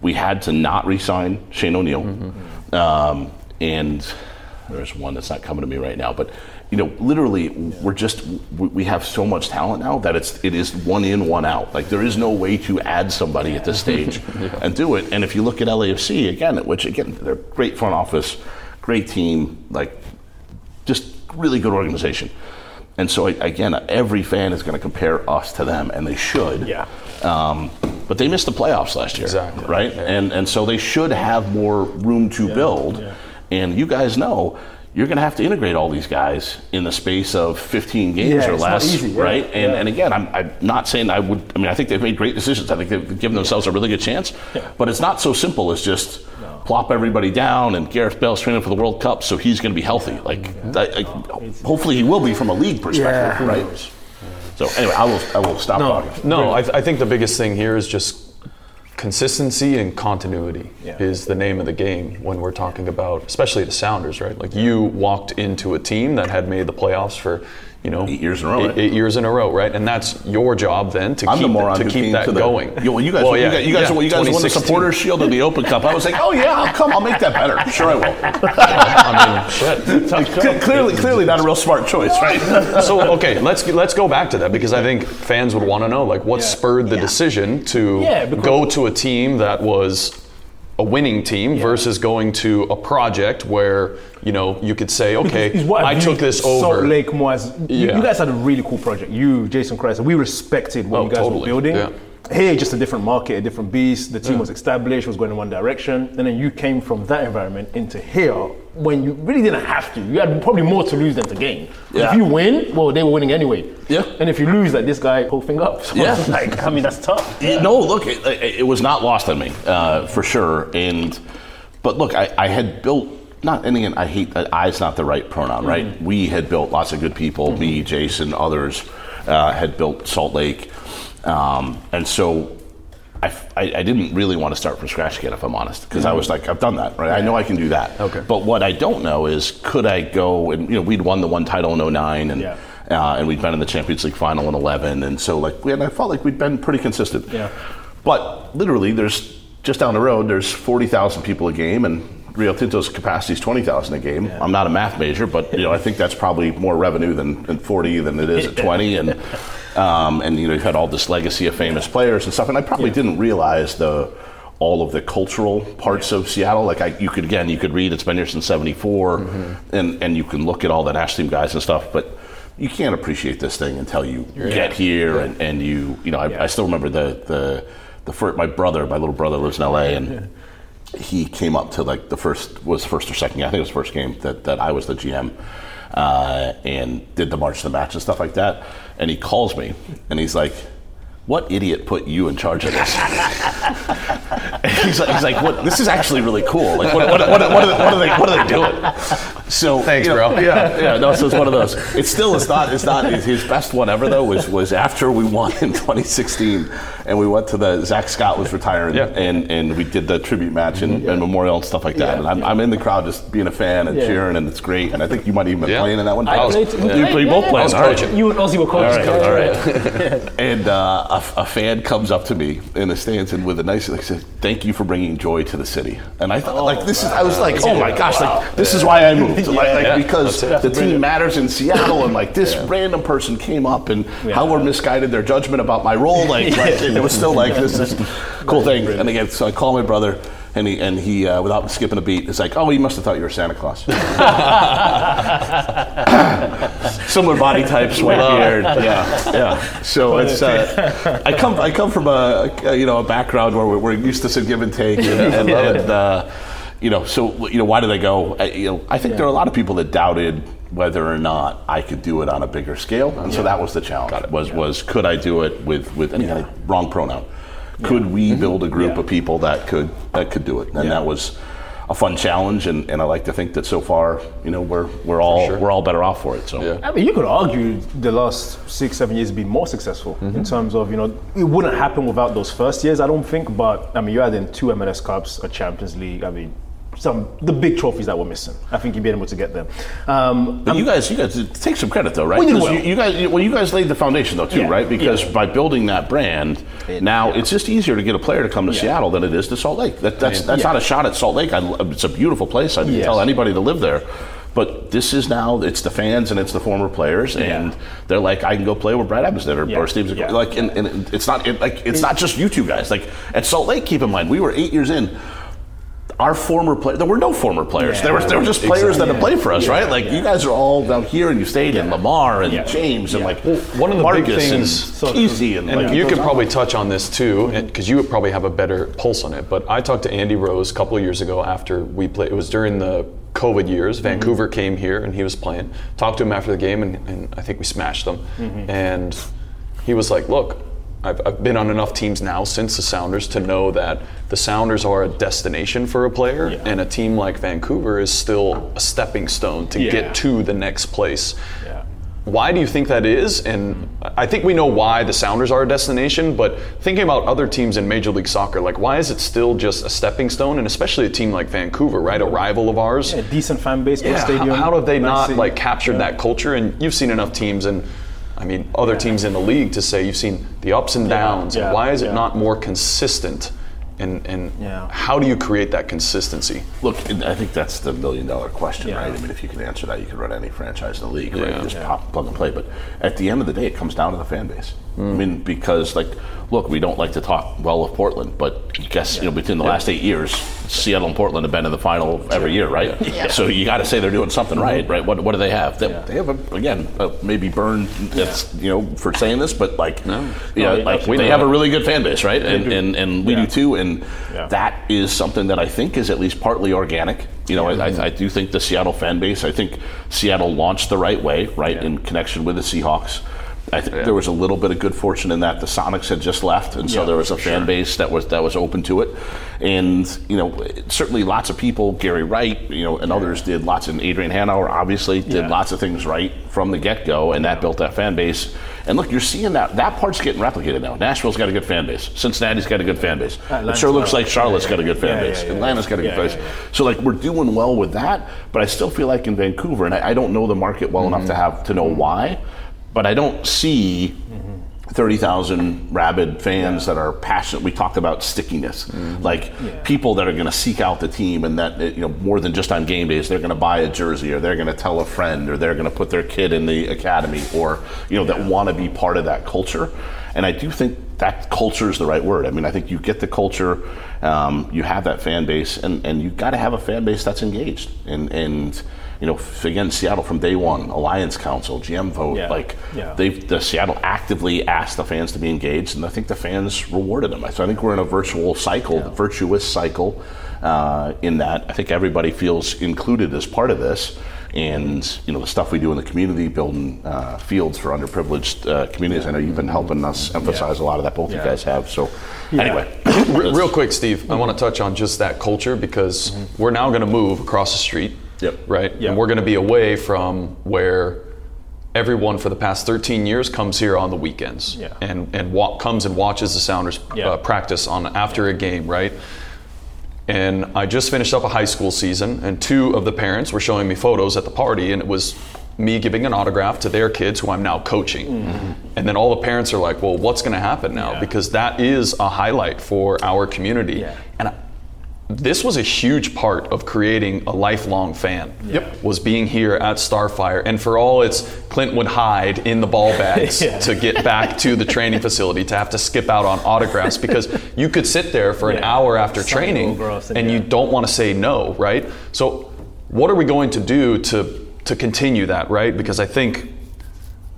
We had to not re-sign Shane O'Neill, um, and there's one that's not coming to me right now. But you know, literally, we're just we have so much talent now that it's it is one in, one out. Like there is no way to add somebody at this stage and do it. And if you look at LAFC again, which again they're great front office, great team, like just really good organization. And so again, every fan is going to compare us to them, and they should. Yeah. Um, but they missed the playoffs last year, Exactly. right? And and so they should have more room to build. And you guys know you're going to have to integrate all these guys in the space of 15 games Yeah, or it's not less, easy, yeah, right? And yeah. and again, I'm, I'm not saying I would. I mean, I think they've made great decisions. I think they've given themselves a really good chance. But it's not so simple as just plop everybody down and Gareth Bale's training for the World Cup, so he's going to be healthy. Like, I- I- hopefully he will be from a league perspective, Yeah. right? So anyway, I will I will stop No. talking. No, I, th- I think the biggest thing here is just consistency and continuity Yeah. is the name of the game when we're talking about, especially the Sounders, right? Like you walked into a team that had made the playoffs for, you know, Eight years in a row, eight, right? eight years in a row, right? And that's your job then to I'm keep the moron to keep that to the, going. You, you guys, Well, you yeah, guys, you guys, yeah, you guys won the 2016. Supporters Shield and the Open Cup. I was like, oh yeah, I'll come, I'll make that better. Sure, I will. I mean, shit. Clearly, clearly not a real smart choice, right? so okay, let's let's go back to that because I think fans would want to know like what spurred the decision to Yeah, go to a team that was a winning team versus going to a project where you know you could say okay I took this Salt over Lake more as you, you guys had a really cool project. You, Jason Kreis, we respected what Oh, you guys totally, were building. yeah. Here, just a different market, a different beast. The team Yeah. was established, was going in one direction, and then you came from that environment into here when you really didn't have to. You had probably more to lose than to gain. Yeah. If you win, well, they were winning anyway. Yeah. And if you lose, like this guy, whole thing up. So Yeah. like I mean, that's tough. no, look, it, it was not lost on me uh, for sure. And but look, I, I had built not and again, I hate that I's not the right pronoun, right? Mm-hmm. We had built lots of good people. Me, Jason, others uh, had built Salt Lake, um, and so. I, f- I- I didn't really want to start from scratch again, if I'm honest, because I was like, I've done that, right? I know I can do that. Okay. But what I don't know is, could I go and you know, we'd won the one title in 09 and Yeah. uh, and we'd been in the Champions League final in 11, and so like we and I felt like we'd been pretty consistent. Yeah. But literally, there's just down the road, there's 40,000 people a game, and Rio Tinto's capacity is 20,000 a game. I'm not a math major, but you know I think that's probably more revenue than, than 40 than it is at 20, and um, and you know you've had all this legacy of famous players and stuff, and I probably didn't realize the all of the cultural parts of Seattle. Like I, you could again, you could read it's been here since '74, and and you can look at all the national team guys and stuff, but you can't appreciate this thing until you get here and, and you you know I, I still remember the the the first, my brother my little brother lives in LA and he came up to like the first was first or second I think it was the first game that, that I was the GM uh, and did the march to the match and stuff like that and he calls me and he's like what idiot put you in charge of this? He's like, he's like, what? This is actually really cool. Like, what, what, what, what, are, they, what are they, what are they doing? So, Thanks, you know, bro. Yeah, yeah. No, so it's one of those. It's still, it's not, it's not. His best one ever though was was after we won in 2016, and we went to the Zach Scott was retiring, Yeah. and and we did the tribute match and, and memorial and stuff like that. and I'm, I'm in the crowd just being a fan and Yeah. cheering, and it's great. And I think you might even been Yeah. playing in that one. I That was- played- you, yeah. you both played. I was all right. coaching. You and Ozzie were All coaches. right, all right. and uh, a, a fan comes up to me in the stands and with a nice, like, said, "Thank you for bringing joy to the city." And I thought, like, this is. I was like, "Oh my gosh!" Like, this is why I moved. Like, like, Yeah, because the team matters in Seattle, and like this random person came up and how were misguided their judgment about my role. Like, like and it was still like this is cool thing. And again, so I call my brother. And he, and he uh, without skipping a beat, is like, oh, he must have thought you were Santa Claus. Similar body types, white beard. Yeah, yeah. So it's uh, I come I come from a, a you know a background where we're, we're used to some give and take, and, and, and, uh, you know, so you know, why did I go? I, you know, I think there are a lot of people that doubted whether or not I could do it on a bigger scale, and so that was the challenge. Was was could I do it with with any kind of wrong pronoun? Could we build a group of people that could that could do it? And that was a fun challenge, and, and I like to think that so far, you know, we're we're all sure. we're all better off for it. So Yeah. I mean, you could argue the last six, seven years have been more successful in terms of, you know, it wouldn't happen without those first years, I don't think. But, I mean, you had in two MLS Cups, a Champions League. I mean, some the big trophies that were missing. I think you'd be able to get them. Um, But you guys, you guys take some credit though, right? We did well. You, you guys, well, you guys laid the foundation though too, Yeah, right? Because yeah. by building that brand, now yeah. it's just easier to get a player to come to Seattle than it is to Salt Lake. That, that's that's yeah. not a shot at Salt Lake. I, it's a beautiful place. I'd Yes. tell anybody to live there. But this is now it's the fans and it's the former players, and they're like, I can go play where Brad Evans or, Yeah. or Steve Yeah. Like, and, and it's not it, like it's not just you two guys. Like at Salt Lake, keep in mind, we were eight years in. Our former players, there were no former players. Yeah. There were there were just players that had played for us, Yeah. right? Like Yeah. you guys are all down here, and you stayed in Lamar and Yeah. James and Yeah. like one of the big Marcus things- and Kasey and, And like, you it could probably on. touch on this too, because you would probably have a better pulse on it. But I talked to Andy Rose a couple of years ago after we played. It was during the COVID years. Mm-hmm. Vancouver came here and he was playing. Talked to him after the game, and, and I think we smashed them. Mm-hmm. And he was like, "Look, I've, I've been on enough teams now since the Sounders to know that the Sounders are a destination for a player, Yeah. and a team like Vancouver is still a stepping stone to Yeah. get to the next place." Yeah. Why do you think that is? And I think we know why the Sounders are a destination, but thinking about other teams in Major League Soccer, like why is it still just a stepping stone? And especially a team like Vancouver, right? A rival of ours. a decent fan base, Yeah, stadium. How, how have they not like captured Yeah. that culture? And you've seen enough teams and I mean other teams in the league to say you've seen the ups and downs. yeah, why is it not more consistent? And, and Yeah. how do you create that consistency? Look, I think that's the million dollar question, Yeah. right? I mean, if you can answer that, you can run any franchise in the league, right? Yeah. You just Yeah. pop, plug and play. But at the end of the day, it comes down to the fan base. I mean, because like, look, we don't like to talk well of Portland, but guess you know between the last eight years, Seattle and Portland have been in the final every year, right? Yeah. So you got to say they're doing something right, right? What, what do they have? They, Yeah. they have a, again uh, maybe burned. That's you know for saying this, but like, No. yeah, No, yeah, like we they have a really good fan base, right? And and, and we Yeah. do too. And Yeah. that is something that I think is at least partly organic. You know, I, I, I do think the Seattle fan base. I think Seattle launched the right way, right, in connection with the Seahawks. I think there was a little bit of good fortune in that the Sonics had just left, and so Yeah, there was a fan sure. base that was that was open to it. And you know, certainly lots of people, Gary Wright, you know, and others did lots. And Adrian Hanauer obviously did Yeah. lots of things right from the get go, and that built that fan base. And look, you're seeing that that part's getting replicated now. Nashville's got a good fan base. Cincinnati's got a good fan base. It Atlanta's sure looks like Charlotte's Yeah, got a good fan yeah, base. yeah, yeah, Atlanta's got a good yeah, fan base. yeah. So like we're doing well with that, but I still feel like in Vancouver, and I, I don't know the market well enough to have to know why, but I don't see. 30,000 rabid fans that are passionate. We talked about stickiness. Like people that are going to seek out the team and that, you know, more than just on game days, they're going to buy a jersey or they're going to tell a friend or they're going to put their kid in the academy or, you know, that want to be part of that culture. And I do think that culture is the right word. I mean, I think you get the culture, um, you have that fan base, and, and you've got to have a fan base that's engaged. And, and you know, again, Seattle from day one, Alliance Council, GM vote, Yeah. like Yeah. they've the Seattle actively asked the fans to be engaged, and I think the fans rewarded them. So I think we're in a virtual cycle, the virtuous cycle. Uh, in that, I think everybody feels included as part of this, and you know the stuff we do in the community, building uh, fields for underprivileged uh, communities. I know you've been helping us emphasize a lot of that. Both you guys have. So anyway, Real quick, Steve, I want to touch on just that culture because we're now going to move across the street. Yep. Right? Yeah. And we're going to be away from where everyone for the past 13 years comes here on the weekends Yeah. and, and wa- comes and watches the Sounders Yeah. uh, practice on after a game, right? And I just finished up a high school season, and two of the parents were showing me photos at the party, and it was me giving an autograph to their kids who I'm now coaching. And then all the parents are like, well, what's going to happen now? Yeah. Because that is a highlight for our community. Yeah. And I, this was a huge part of creating a lifelong fan. Yep. Was being here at Starfire, and for all its Clint would hide in the ball bags Yeah. to get back to the training facility to have to skip out on autographs because you could sit there for an hour after training said, and you don't want to say no, right? So, what are we going to do to to continue that, right? Because I think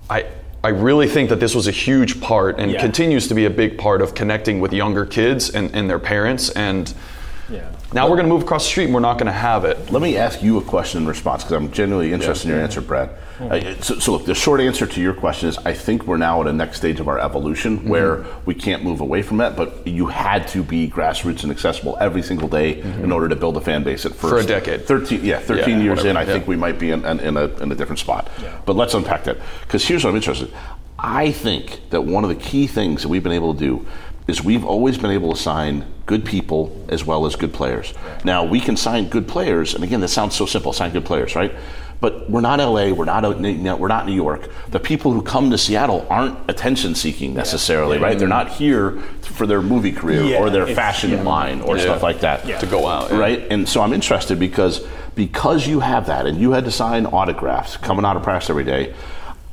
I I really think that this was a huge part and Yeah. continues to be a big part of connecting with younger kids and, and their parents. And Yeah. now we're going to move across the street and we're not going to have it. Let me ask you a question in response because I'm genuinely interested in your answer, Brad. Uh, so, so, look, the short answer to your question is I think we're now at a next stage of our evolution Mm-hmm. where we can't move away from that, but you had to be grassroots and accessible every single day in order to build a fan base at first. Mm-hmm. For a decade. 13, yeah, 13 Yeah, years whatever, in, I yeah. think we might be in, in, in, a, in a different spot. But let's unpack that because here's what I'm interested I think that one of the key things that we've been able to do is we've always been able to sign good people as well as good players. Now we can sign good players, and again, this sounds so simple: sign good players, right? But we're not LA, we're not we're not New York. The people who come to Seattle aren't attention seeking necessarily, right? They're not here for their movie career Yeah, or their it's- fashion yeah. line or stuff like that To go out, yeah. right? And so I'm interested because because you have that, and you had to sign autographs coming out of practice every day.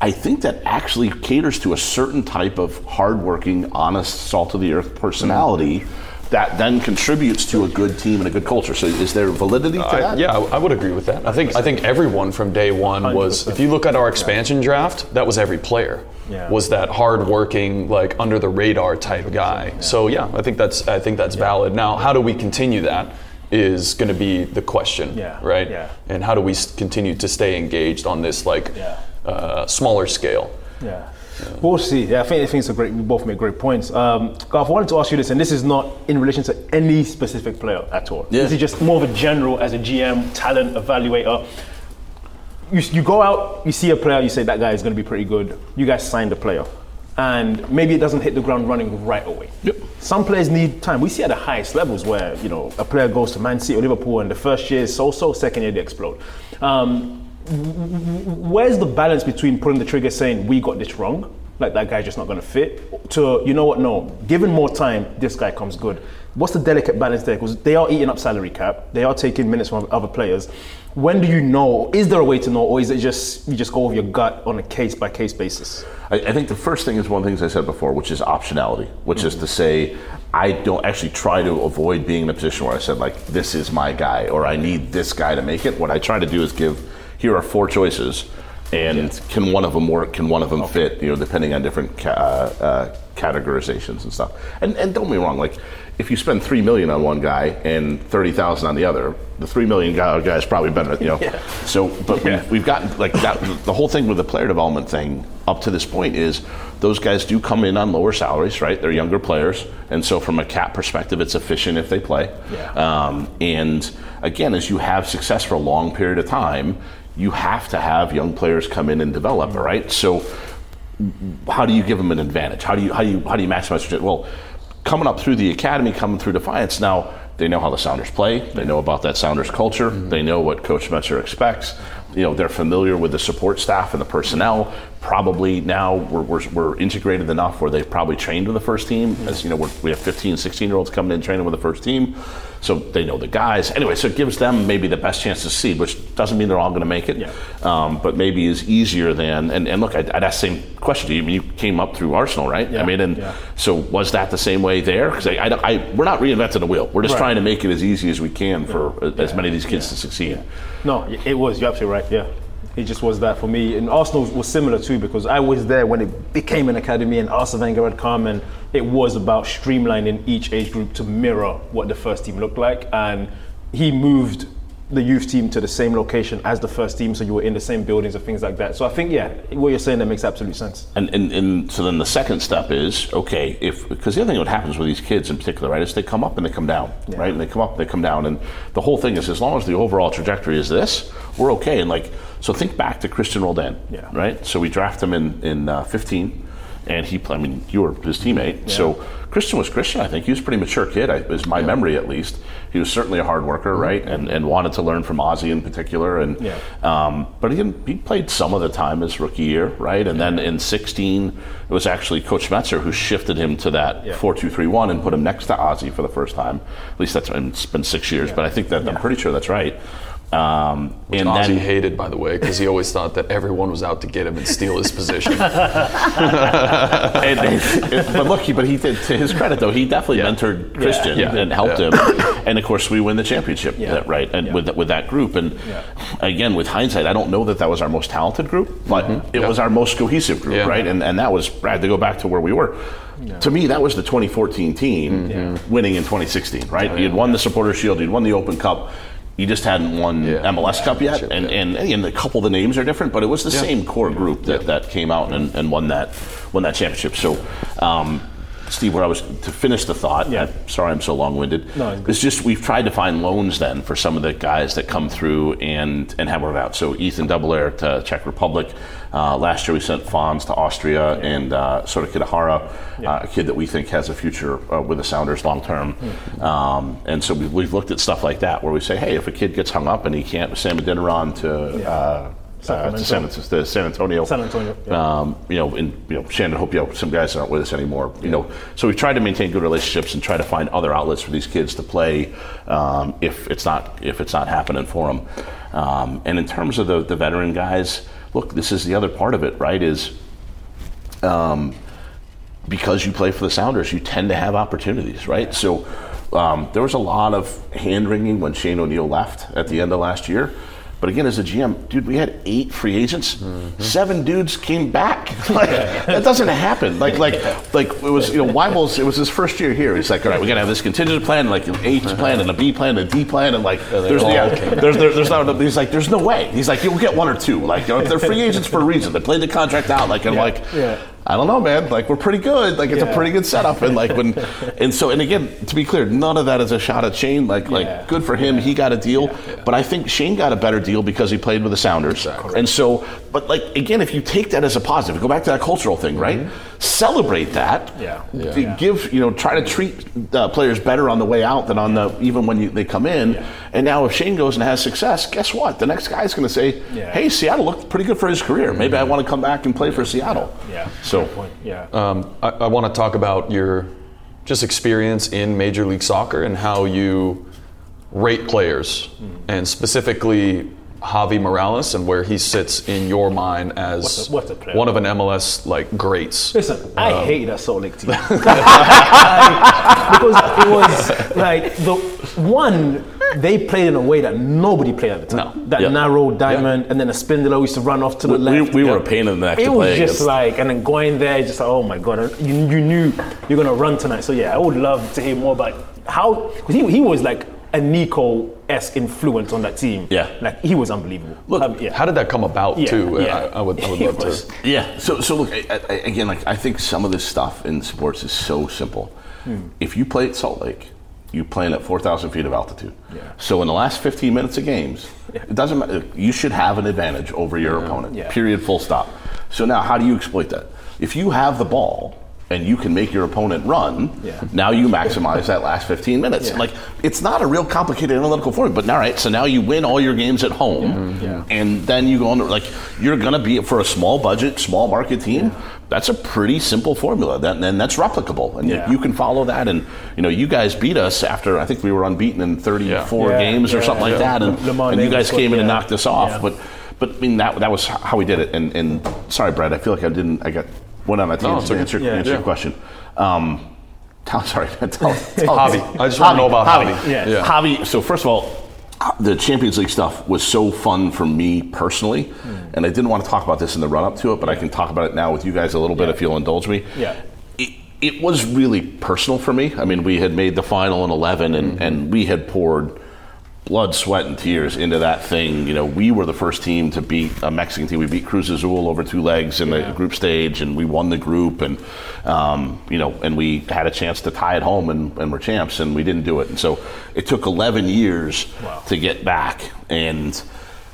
I think that actually caters to a certain type of hardworking, honest, salt of the earth personality mm-hmm. that then contributes to a good team and a good culture. So, is there validity to I, that? yeah, I, I would agree with that. I think I think everyone from day one was. If you look at our expansion draft, that was every player. Yeah. Was that hardworking, like under the radar type guy? So yeah, I think that's I think that's valid. Now, how do we continue that? Is going to be the question, Yeah, right? yeah. And how do we continue to stay engaged on this like Yeah. Uh, smaller scale? Yeah. We'll see. Yeah, I think, I think it's a great. We both make great points. Um, Garth, I wanted to ask you this, and this is not in relation to any specific player at all. Yeah. This is just more of a general, as a GM, talent evaluator. You, you go out, you see a player, you say that guy is going to be pretty good. You guys sign the player, and maybe it doesn't hit the ground running right away. Yep. Some players need time. We see at the highest levels where you know a player goes to Man City or Liverpool, and the first year is so-so, second year they explode. Um, where's the balance between pulling the trigger saying we got this wrong like that guy's just not going to fit to you know what? No given more time this guy comes good. What's the delicate balance there? Because they are eating up salary cap. They are taking minutes from other players. When do you know? Is there a way to know or is it just you just go with your gut on a case by case basis? I, I think the first thing is one of the things I said before, which is optionality, which is mm-hmm. to say, I don't actually try to avoid being in a position where I said, like, this is my guy or I need this guy to make it. What I try to do is give, here are four choices, and can one of them work? Can one of them fit? You know, depending on different ca- uh, uh, categorizations and stuff. And, and don't me wrong, like, if you spend three million on one guy and thirty thousand on the other, the three million guy, guy is probably better. You know, so but Yeah. we, we've gotten like that. The whole thing with the player development thing up to this point is those guys do come in on lower salaries, right? They're younger players, and so from a cap perspective, it's efficient if they play. Yeah. Um, and again, as you have success for a long period of time, you have to have young players come in and develop, right? So how do you give them an advantage? How do you how do you how do you maximize? your- Well, coming up through the academy, coming through Defiance, now they know how the Sounders play. They know about that Sounders culture. Mm-hmm. They know what Coach Schmetzer expects. You know, they're familiar with the support staff and the personnel. Probably now we're, we're, we're integrated enough where they've probably trained with the first team. As mm-hmm. you know, we're, we have 15, 16 year olds coming in training with the first team. So they know the guys. Anyway, so it gives them maybe the best chance to see, which doesn't mean they're all going to make it. Yeah. Um, but maybe is easier than, and, and look, I'd, I'd ask the same question to you. I mean, you came up through Arsenal, right? Yeah, I mean, and yeah. so was that the same way there? Because I, I, I- we're not reinventing the wheel. We're just Right. trying to make it as easy as we can for as many of these kids to succeed. No, it was. You're absolutely right. Yeah, it just was that for me. And Arsenal was similar too because I was there when it became an academy and Arsene Wenger had come and it was about streamlining each age group to mirror what the first team looked like. And he moved the youth team to the same location as the first team, so you were in the same buildings and things like that. So I think yeah, what you're saying that makes absolute sense. And, and, and so then the second step is okay if because the other thing that happens with these kids in particular right is they come up and they come down right and they come up and they come down and the whole thing is as long as the overall trajectory is this we're okay and like so think back to Cristian Roldan Yeah. right so we draft him in in uh, 15 and he I mean you were his teammate so Cristian was Cristian I think he was a pretty mature kid I, is my memory at least he was certainly a hard worker right and and wanted to learn from Ozzie in particular and Yeah. um, but he, he played some of the time his rookie year, right? And then in 16, it was actually Coach Schmetzer who shifted him to that Yeah. 4 2 3 1 and put him next to Ozzie for the first time. At least that's it's been six years, but I think that I'm pretty sure that's right. Um, and Ozzie then, hated, by the way, because he always thought that everyone was out to get him and steal his position. and- and- but look, he, but he did, to his credit though, he definitely mentored Cristian Yeah. and helped Yeah. him. And of course, we win the championship, Yeah. right? And Yeah. with with that group, and Yeah. again, with hindsight, I don't know that that was our most talented group, but it Yeah. was our most cohesive group, Yeah. right? And and that was Brad to go back to where we were. To me, that was the 2014 team winning in 2016, right? You had won the Supporter Shield, you'd won the Open Cup. You just hadn't won Yeah. MLS Cup yet, and, yeah. and and a couple of the names are different, but it was the same core group that, that came out and, and won that won that championship. So, um, Steve, where I was to finish the thought. Yeah. I'm sorry, I'm so long-winded. No, it's it's just we've tried to find loans then for some of the guys that come through and and have worked out. So Ethan Dobbelaere to Czech Republic. Uh, last year we sent Fons to Austria and uh, Sota Kitahara, uh, a kid that we think has a future uh, with the Sounders long term. Hmm. Um, and so we've, we've looked at stuff like that where we say, hey, if a kid gets hung up and he can't, Sam Adeniran to. Uh, uh, to, San, to San Antonio. San Antonio, yeah. Um, you know, and you know, Shannon, hope you know, some guys aren't with us anymore. You know, so we try to maintain good relationships and try to find other outlets for these kids to play um, if it's not if it's not happening for them. Um, and in terms of the the veteran guys, look, this is the other part of it, right? Is um, because you play for the Sounders, you tend to have opportunities, right? So um, there was a lot of hand wringing when Shane O'Neill left at the end of last year. But again, as a GM, dude, we had eight free agents. Mm-hmm. Seven dudes came back. like that doesn't happen. Like like like it was you know Waibel's. It was his first year here. He's like, all right, we gotta have this contingent plan, like an A plan and a B plan and a D plan, and like there's the, yeah, there's there, there's not. He's like, there's no way. He's like, you'll get one or two. Like you know, they're free agents for a reason. They played the contract out. Like and like. yeah. I don't know, man. Like we're pretty good. Like it's a pretty good setup, and like when, and so and again, to be clear, none of that is a shot at Shane. Like Yeah. like good for him, he got a deal. But I think Shane got a better deal because he played with the Sounders. And so, but like again, if you take that as a positive, go back to that cultural thing, right? Mm-hmm. Celebrate that. Mm-hmm. Yeah. Yeah. Give you know, try to treat uh, players better on the way out than on the even when you, they come in. And now if Shane goes and has success, guess what? The next guy's going to say, Yeah. "Hey, Seattle looked pretty good for his career. Maybe I want to come back and play for Seattle." Yeah. So. Point. Yeah. Um, I, I want to talk about your just experience in Major League Soccer and how you rate players, and specifically Javi Morales and where he sits in your mind as What's a- what's a one of an MLS like greats. Listen, I Um, hate that Salt Lake team because it was like the one they played in a way that nobody played at the time. No. That Yeah. narrow diamond, and then the Spindler used to run off to the We, left. we were a pain in the neck It to was play just against. like, and then going there, just like, oh my god, you, you knew you're gonna run tonight. So yeah, I would love to hear more about how because he, he was like a Nico esque influence on that team. Yeah. like he was unbelievable. Look, Um, yeah. How did that come about Yeah, too? yeah. I, I would, I would love was- to. Yeah. So, so look I, I, again. Like I think some of this stuff in sports is so simple. If you play at Salt Lake, you playing at four thousand feet of altitude. Yeah. So in the last fifteen minutes of games, it doesn't matter. You should have an advantage over your opponent. Yeah. Period. Full stop. So now, how do you exploit that? If you have the ball. And you can make your opponent run. Yeah. Now you maximize that last 15 minutes. Yeah. Like it's not a real complicated analytical formula, but all right. So now you win all your games at home, Yeah. and then you go on to like you're going to be for a small budget, small market team. That's a pretty simple formula, that, and that's replicable, and you, you can follow that. And you know, you guys beat us after I think we were unbeaten in 34 Yeah. games or something like that, and, and you guys came in and knocked us off. But but I mean that that was how we did it. And, and sorry, Brad, I feel like I didn't. I got went on a tangent it's to okay. answer, Yeah. answer your question. Um, tell, sorry, tell, tell, Javi. I just want to know about Javi. Yeah. Yeah. Javi, so first of all, the Champions League stuff was so fun for me personally, Hmm. and I didn't want to talk about this in the run up to it, but I can talk about it now with you guys a little bit if you'll indulge me. Yeah. It, it was really personal for me. I mean, we had made the final in 11, and, Mm-hmm. and we had poured blood, sweat, and tears into that thing. You know, we were the first team to beat a Mexican team. We beat Cruz Azul over two legs in the group stage, and we won the group, and um, you know, and we had a chance to tie it home, and, and we're champs, and we didn't do it. And so it took 11 years Wow. to get back, and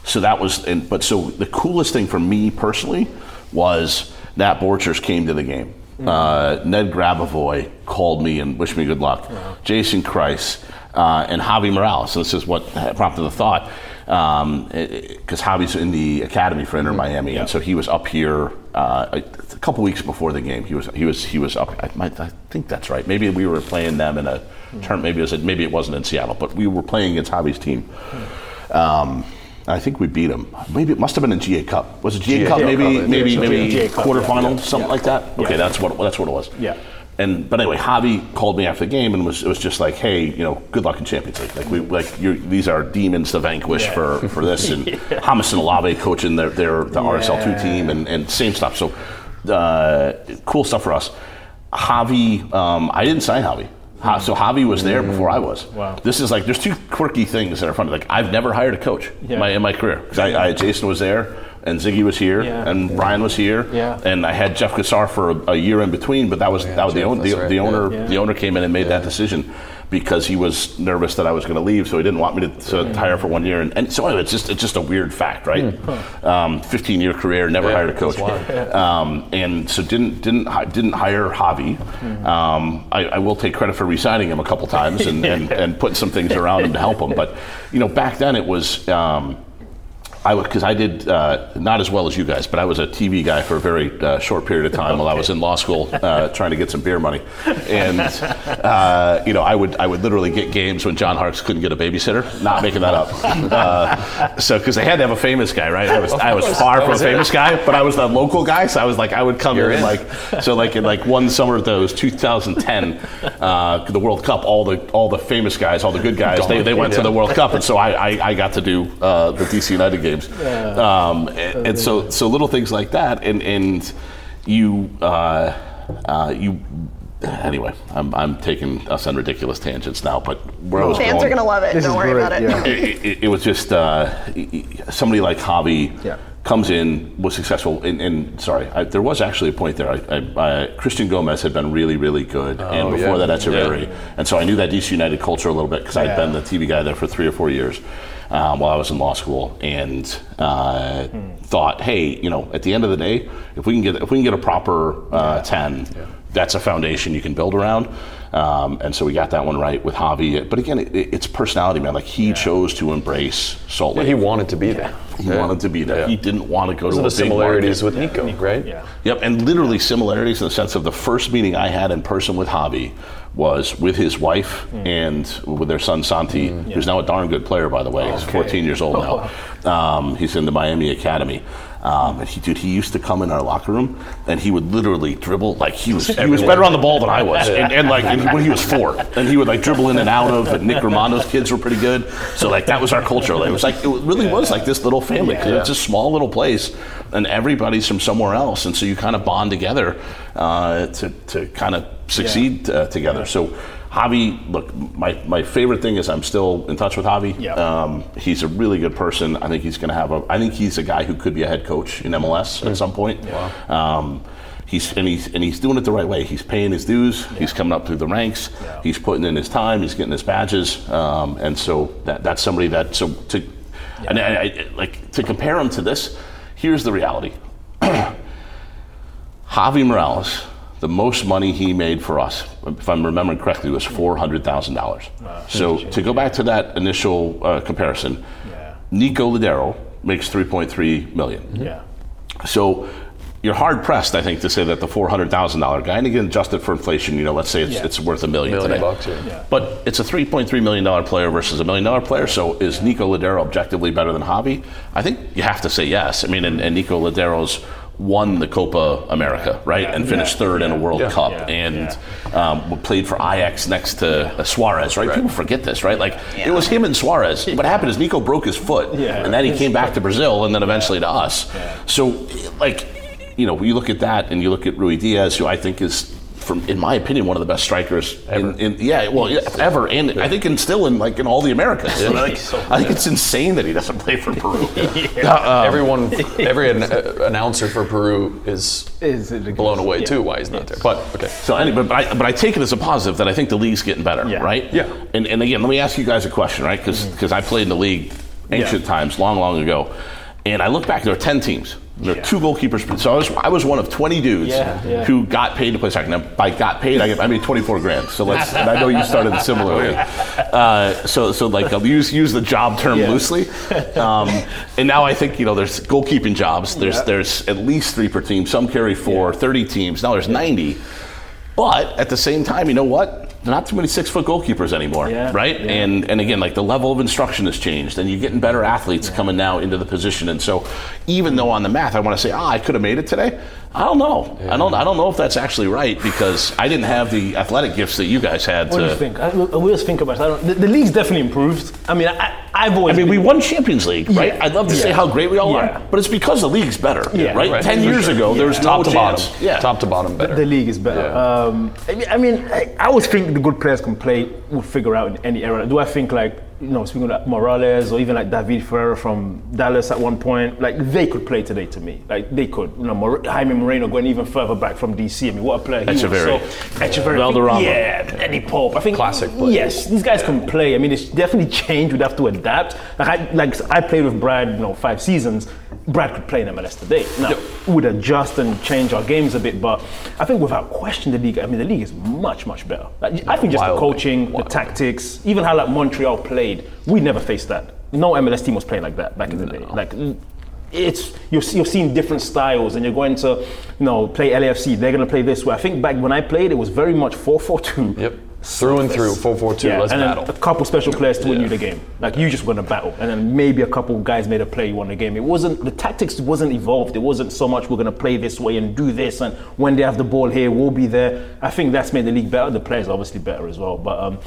so that was. And, but so the coolest thing for me personally was Nat Borchers came to the game. Uh, Ned Grabavoy called me and wished me good luck. Jason Kreis uh, and Javi Morales. So this is what prompted the thought. Because Javi's in the academy for Inter Miami, and so he was up here uh, a, a couple weeks before the game. He was he was he was up. I, might, I think that's right. Maybe we were playing them in a term. Maybe it was maybe it wasn't in Seattle, but we were playing against Javi's team. Um, I think we beat him. Maybe it must have been a GA Cup. Was it GA, GA Cup? Cup, Maybe maybe maybe GA quarterfinal, yeah, something yeah. like that. Okay, that's what that's what it was. Yeah. And but anyway, Javi called me after the game and was it was just like, hey, you know, good luck in Champions League. Like we like you're, these are demons to vanquish Yeah. for for this. And Hamas and Olave coaching their their the RSL two team and and same stuff. So uh, cool stuff for us. Javi, um, I didn't sign Javi. Ha- So Javi was there before I was. Wow. This is like there's two quirky things that are funny. Like I've never hired a coach Yeah. in my, in my career. I, I, Jason was there. And Sigi was here, Yeah. and Brian was here, Yeah. and I had Jeff Cassar for a, a year in between, but that was that was the, own, the, right, the owner Yeah. the owner came in and made that decision because he was nervous that I was going to leave, so he didn't want me to, to hire for one year, and, and so anyway, it's just it's just a weird fact, right? Um, Fifteen year career, never hired a coach, um, and so didn't didn't didn't hire Javi. Um, I, I will take credit for re-signing him a couple times and, and, and putting some things around him to help him, but you know back then it was. Um, I because I did uh, not as well as you guys, but I was a TV guy for a very uh, short period of time while I was in law school uh, trying to get some beer money, and uh, you know I would I would literally get games when John Harkes couldn't get a babysitter. Not making that up. Uh, so because they had to have a famous guy, right? I was I was far from a famous guy, but I was the local guy, so I was like I would come You're in, like so like in like one summer of those 2010 uh, the World Cup, all the all the famous guys, all the good guys, they, they went to the World Cup, and so I, I, I got to do uh, the DC United games, um, and, and so so little things like that, and and you uh, uh, you. Anyway, I'm, I'm taking us on ridiculous tangents now, but where I was Fans going, are gonna love it. Don't worry great, about it. yeah. it, it, it was just uh, somebody like Javi Yeah. comes in, was successful, and, and sorry, I, there was actually a point there. I, I, I, Christian Gomez had been really, really good, and before yeah. that, Etcheverry, and so I knew that DC United culture a little bit because I had been the TV guy there for three or four years. Um, while I was in law school, and uh, thought, hey, you know, at the end of the day, if we can get if we can get a proper uh, ten, that's a foundation you can build around. Um, and so we got that one right with Javi. But again, it, it's personality, man. Like he chose to embrace Salt Yeah, he wanted to be there. He wanted to be there. Yeah. He didn't want to go Those to are a the big similarities market. with Nico, right? Yeah. Yep, and literally similarities in the sense of the first meeting I had in person with Javi was with his wife and with their son Santi, who's now a darn good player, by the way. He's 14 years old now. Um, he's in the Miami Academy. Um, and he, dude, he used to come in our locker room and he would literally dribble like he was he was better on the ball than I was, and, and like and when he was four, and he would like dribble in and out of. And Nick Rimando's kids were pretty good, so like that was our culture. It was like it really was like this little family 'cause it's a small little place, and everybody's from somewhere else, and so you kind of bond together uh, to to kind of succeed uh, together. So. Javi, look, my, my favorite thing is I'm still in touch with Javi. Yeah. Um, he's a really good person. I think he's going to have a. I think he's a guy who could be a head coach in MLS at some point. Um, he's and he's and he's doing it the right way. He's paying his dues. He's coming up through the ranks. Yeah. He's putting in his time. He's getting his badges. Um, and so that that's somebody that so to and I, I, like to compare him to this. Here's the reality. Javi Morales, the most money he made for us, if I'm remembering correctly, was four hundred thousand dollars. So to go back to that initial uh, comparison, Yeah. Nico Lodeiro makes three point three million. Yeah. So you're hard pressed, I think, to say that the four hundred thousand dollar guy, and again, adjusted for inflation, you know, let's say it's, Yeah. it's worth a million, Million today. bucks, yeah. Yeah. But it's a three point three million dollar player versus a million dollar player. So is Nico Lodeiro objectively better than Javi? I think you have to say yes. I mean, and, and Nico Lodeiro's won the Copa America, right, and finished third in a World Yeah. Cup, Yeah. and Um, played for Ajax next to uh, Suarez, right? People forget this, right? Like it was him and Suarez. What happened is Nico broke his foot, Yeah. and then he came back to Brazil, and then eventually to us. So, like, you know, you look at that, and you look at Ruidiaz, who I think is. From, in my opinion, one of the best strikers in, in yeah, well, yeah, ever, and I think in still in like in all the Americas. Like, I think it's insane that he doesn't play for Peru. Uh, Everyone, every an, uh, announcer for Peru is Is it blown away yeah. too. Why he's not there? But okay, So anyway, but I, but I take it as a positive that I think the league's getting better, Yeah. right? Yeah. And, and again, let me ask you guys a question, right? Because I played in the league ancient times, long, long ago, and I look back. There are ten teams. There are Yeah. two goalkeepers. So I was I was one of twenty dudes Yeah, yeah. who got paid to play soccer. Now by got paid, I, I made twenty four grand. So let's. and I know you started similarly. Uh, so so like I'll use use the job term loosely. Um, and now I think you know there's goalkeeping jobs. There's there's at least three per team. Some carry four. Thirty teams. Now there's ninety. But at the same time, you know what? Not too many six foot goalkeepers anymore, Yeah, right? yeah. And and again, like the level of instruction has changed, and you're getting better athletes coming now into the position. And so, even though on the math I want to say, ah, I could have made it today, I don't know. I don't. I don't know if that's actually right because I didn't have the athletic gifts that you guys had What to. do you think? I, I always think about it. I don't, the, the league's definitely improved. I mean, I, I've always I always. mean, we won Champions League, right? Yeah. I'd love to say how great we all Yeah. are, but it's because the league's better, Yeah, right? right. Ten For years sure. ago, there was top no to chance. bottom, Yeah, top to bottom better. The league is better. Yeah. Um, I mean, I, mean I, I always think the good players can play, will figure out in any era. Do I think like you know, speaking of Morales or even like David Ferreira from Dallas at one point, like they could play today to me. Like they could. You know, Mor- Jaime Moreno going even further back from DC. I mean, what a player he Etcheverry. was. So, Etcheverry. Valderrama. Yeah, Eddie Pope. I think Classic players. Yes, these guys can play. I mean, it's definitely changed. We'd have to adapt. Like I, like I played with Brad, you know, five seasons. Brad could play in MLS today. Now, we would adjust and change our games a bit, but I think without question, the league. I mean, the league is much, much better. Like, I think just the coaching, the tactics, even how like Montreal played, we never faced that. No MLS team was playing like that back in the day. Like it's you're, you're seeing different styles, and you're going to you know play LAFC. They're going to play this way. I think back when I played, it was very much four four two. Yep. Through and through, 4-4-2, Yeah, let's and battle. a couple special players to win Yeah. you the game. Like you just won a battle, and then maybe a couple guys made a play, you won the game. It wasn't the tactics wasn't evolved. It wasn't so much we're going to play this way and do this, and when they have the ball here, we'll be there. I think that's made the league better. The players obviously better as well, but. Um,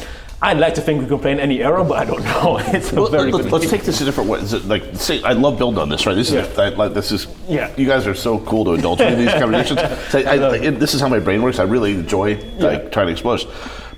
I'd like to think we can play in any era, but I don't know. It's a Well, very let, good us take this a different way. Is it like, say, I love build on this, right? This is, Yeah. I, like, this is, Yeah. you guys are so cool to indulge me in these conversations. So I, I- it. this is how my brain works. I really enjoy like trying to explore this.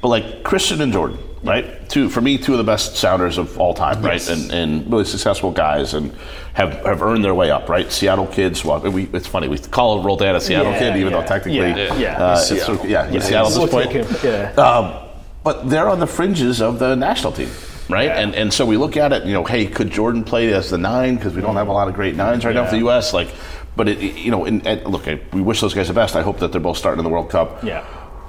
But like Cristian and Jordan, right? Two for me, two of the best sounders of all time, right? And, and really successful guys, and have, have earned their way up, right? Seattle kids. Well, we, it's funny we call Roldan a Seattle Yeah, kid, even yeah. though technically, Yeah, yeah. uh, it's sort of- yeah, Yeah, Seattle at this point. yeah. Um, but they're on the fringes of the national team, right? Yeah. And and so we look at it, you know, hey, could Jordan play as the nine because we don't have a lot of great nines right now for the U.S. Like, but it, you know, and look, I, we wish those guys the best. I hope that they're both starting in the World Cup. Yeah.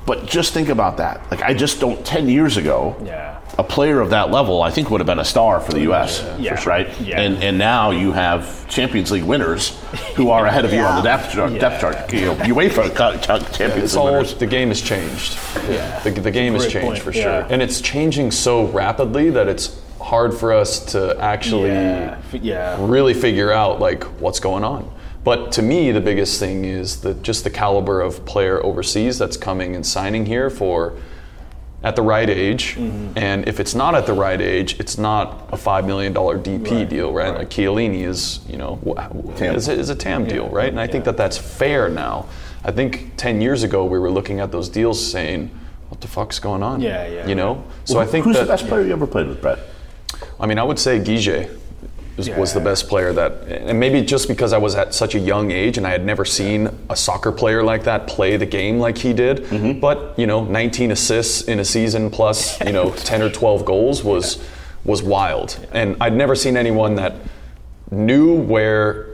But just think about that. Like, I just don't. Ten years ago, Yeah. a player of that level, I think, would have been a star for the U.S. Yeah. Right? Yeah. And and now you have Champions League winners who are ahead of you on the depth chart. Yeah. Depth chart. You know, UEFA co- co- Champions It's League all winners. the game has changed. Yeah, the, the game has changed point, for yeah. sure, and it's changing so rapidly that it's hard for us to actually Yeah, yeah. really figure out like what's going on. But to me, the biggest thing is that just the caliber of player overseas that's coming and signing here for at the right age. Mm-hmm. And if it's not at the right age, it's not a five million dollar DP deal, right? Like Chiellini is, you know, TAM. is, a- is a TAM deal, right? And I think that that's fair now. I think ten years ago we were looking at those deals saying, "What the fuck's going on?" Yeah, yeah. You know. So I think Who's that the best player you ever played with, Brett? I mean, I would say Guille was, was the best player that, and maybe just because I was at such a young age and I had never seen a soccer player like that play the game like he did. Mm-hmm. But you know, 19 assists in a season plus you know 10 or 12 goals was was wild, and I'd never seen anyone that knew where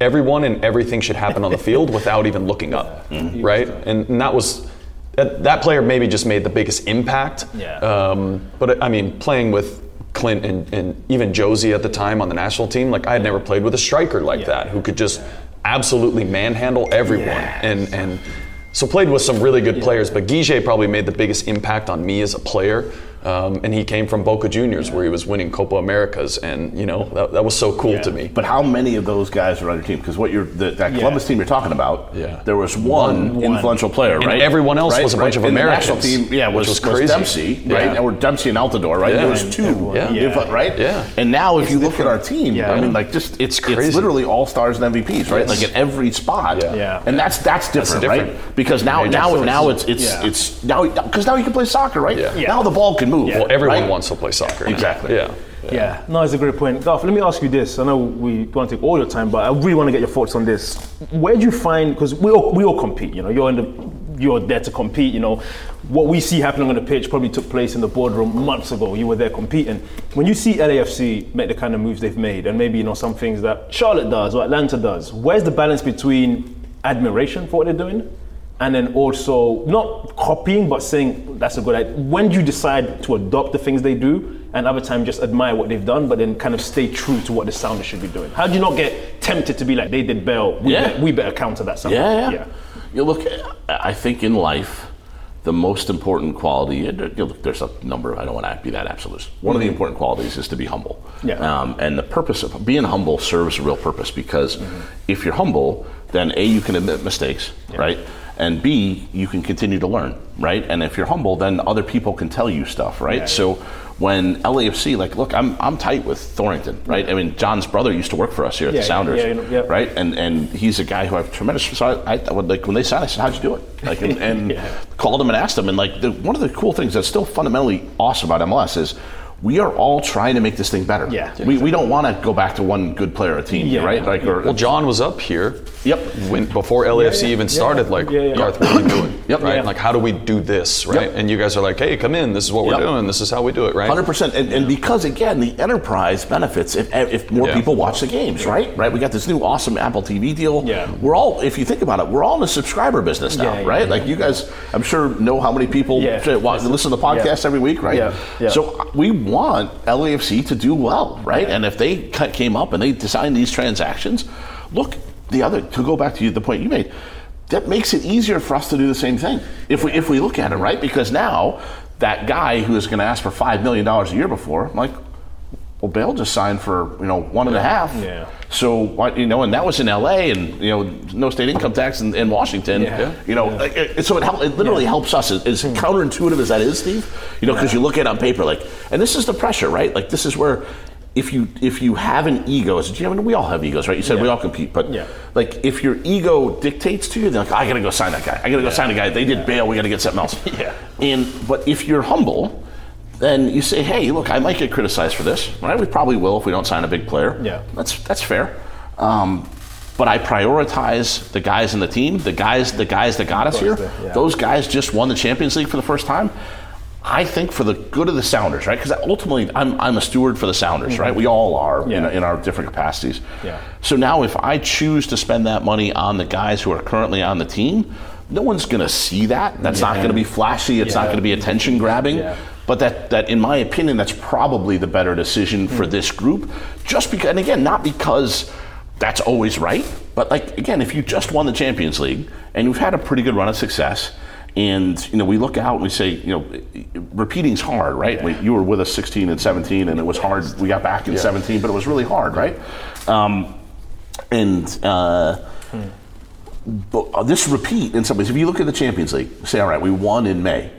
everyone and everything should happen on the field without even looking up, Mm-hmm. right? And, and that was. That, that player maybe just made the biggest impact. Yeah. Um, but I mean, playing with Clint and, and even Jozy at the time on the national team, like I had never played with a striker like Yeah. that who could just absolutely manhandle everyone. And and so played with some really good players, but Guille probably made the biggest impact on me as a player. Um, and he came from Boca Juniors, where he was winning Copa Americas, and you know that, that was so cool Yeah. to me. But how many of those guys are on your team? Because what you're the, that Columbus team you're talking about, Yeah. there was one, One. influential player, And right? everyone else Right, was a bunch of And the national team, yeah, which was, was crazy. Dempsey, right? Yeah. Or Dempsey and Altidore, right? Yeah. There was two, Yeah. influ- right? Yeah. And now if you look at our team, Yeah. I mean, like just it's it's, literally all stars and MVPs, right? Yes. Like at every spot. Yeah. Yeah. And that's that's different, different. right? Because now Major now now it's it's it's now because now you can play soccer, right? Yeah. Yeah. Now the ball can move. well, everyone right? wants to play soccer. now. Exactly. Yeah. Yeah, no, it's a great point. Garth, let me ask you this. I know we don't want to take all your time, but I really want to get your thoughts on this. Where do you find, because we all, we all compete, you know, you're in the, you're there to compete, you know. What we see happening on the pitch probably took place in the boardroom months ago. You were there competing. When you see LAFC make the kind of moves they've made, and maybe, you know, some things that Charlotte does or Atlanta does, where's the balance between admiration for what they're doing and then also not copying but saying that's a good idea when do you decide to adopt the things they do and other time just admire what they've done but then kind of stay true to what the sounder should be doing how do you not get tempted to be like they did Bale we, Yeah. better, we better counter that somehow Yeah, yeah. You look, I think in life, the most important quality, you look, there's a number, I don't want to be that absolute. One of the important qualities is to be humble. Mm-hmm. Yeah. Um, and the purpose of being humble serves a real purpose because if you're humble, then A, you can admit mistakes, right? And B, you can continue to learn, right? And if you're humble, then other people can tell you stuff, right? Yeah, so when LAFC, like, look, I'm, I'm tight with Thorrington, right? I mean, John's brother used to work for us here at Yeah, the Sounders, yeah, yeah. right? And and he's a guy who I have tremendous. So I, I would like when they signed, I said, "How'd you do it?" Like, and, and Yeah. called him and asked him. And like, the, one of the cool things that's still fundamentally awesome about MLS is we are all trying to make this thing better. Yeah. We, we don't want to go back to one good player a team, Yeah. right? Like, or, Well, John was up here. Yep. When before LAFC even started, like Yeah, yeah. Garth, what are we doing? Yep. Right. Yeah. Like, how do we do this? Right. Yep. And you guys are like, hey, come in. This is what we're doing. This is how we do it. Right. Hundred percent, and, and because again, the enterprise benefits if, if more Yeah. people watch the games, right? Right. We got this new awesome Apple TV deal. Yeah. We're all, if you think about it, we're all in a subscriber business now, Yeah, yeah, right? yeah. Like you guys, I'm sure know how many people Yeah. watch, listen to the podcast Yeah. every week, right? Yeah, yeah. So we want LAFC to do well, right? And if they came up and they designed these transactions, look, the other to go back to you, the point you made, that makes it easier for us to do the same thing. If we if we look at it right? Because now that guy who is going to ask for five million dollars a year before, I'm like, well, Bale just signed for you know one and a half. Yeah. So you know, and that was in L.A. and you know no state income tax in, in Washington. Yeah. Yeah. You know, like, it- uh, so it, help, it literally helps us. As, as hmm. counterintuitive as that is, Steve. You know, because you look at it on paper, like, and this is the pressure, right? Like this is where. If you if you have an ego as a GM, and we all have egos, right? You said we all compete, but Yeah. like if your ego dictates to you, then like I gotta go sign that guy. I gotta go sign a guy. They did Bale. We gotta get something else. Yeah. And but if you're humble, then you say, hey, look, I might get criticized for this. Right? We probably will if we don't sign a big player. Yeah. That's that's fair. Um, but I prioritize the guys in the team, the guys, the guys that got us here. yeah. Those guys just won the Champions League for the first time. I think for the good of the Sounders, right? Because ultimately, I'm, I'm a steward for the Sounders, right? We all are in, Yeah. in our different capacities. Yeah. So now, if I choose to spend that money on the guys who are currently on the team, no one's going to see that. That's not going to be flashy. It's not going to be attention grabbing. Yeah. But that, that, in my opinion, that's probably the better decision for this group. Just because, and again, not because that's always right, but like again, if you just won the Champions League and you've had a pretty good run of success, and you know we look out and we say, you know, repeating's hard, right? We, you were with us 16 and 17, and it was hard. We got back in 17, but it was really hard, right? Um, and uh, but uh, this repeat in some ways. If you look at the Champions League, say, all right, we won in May.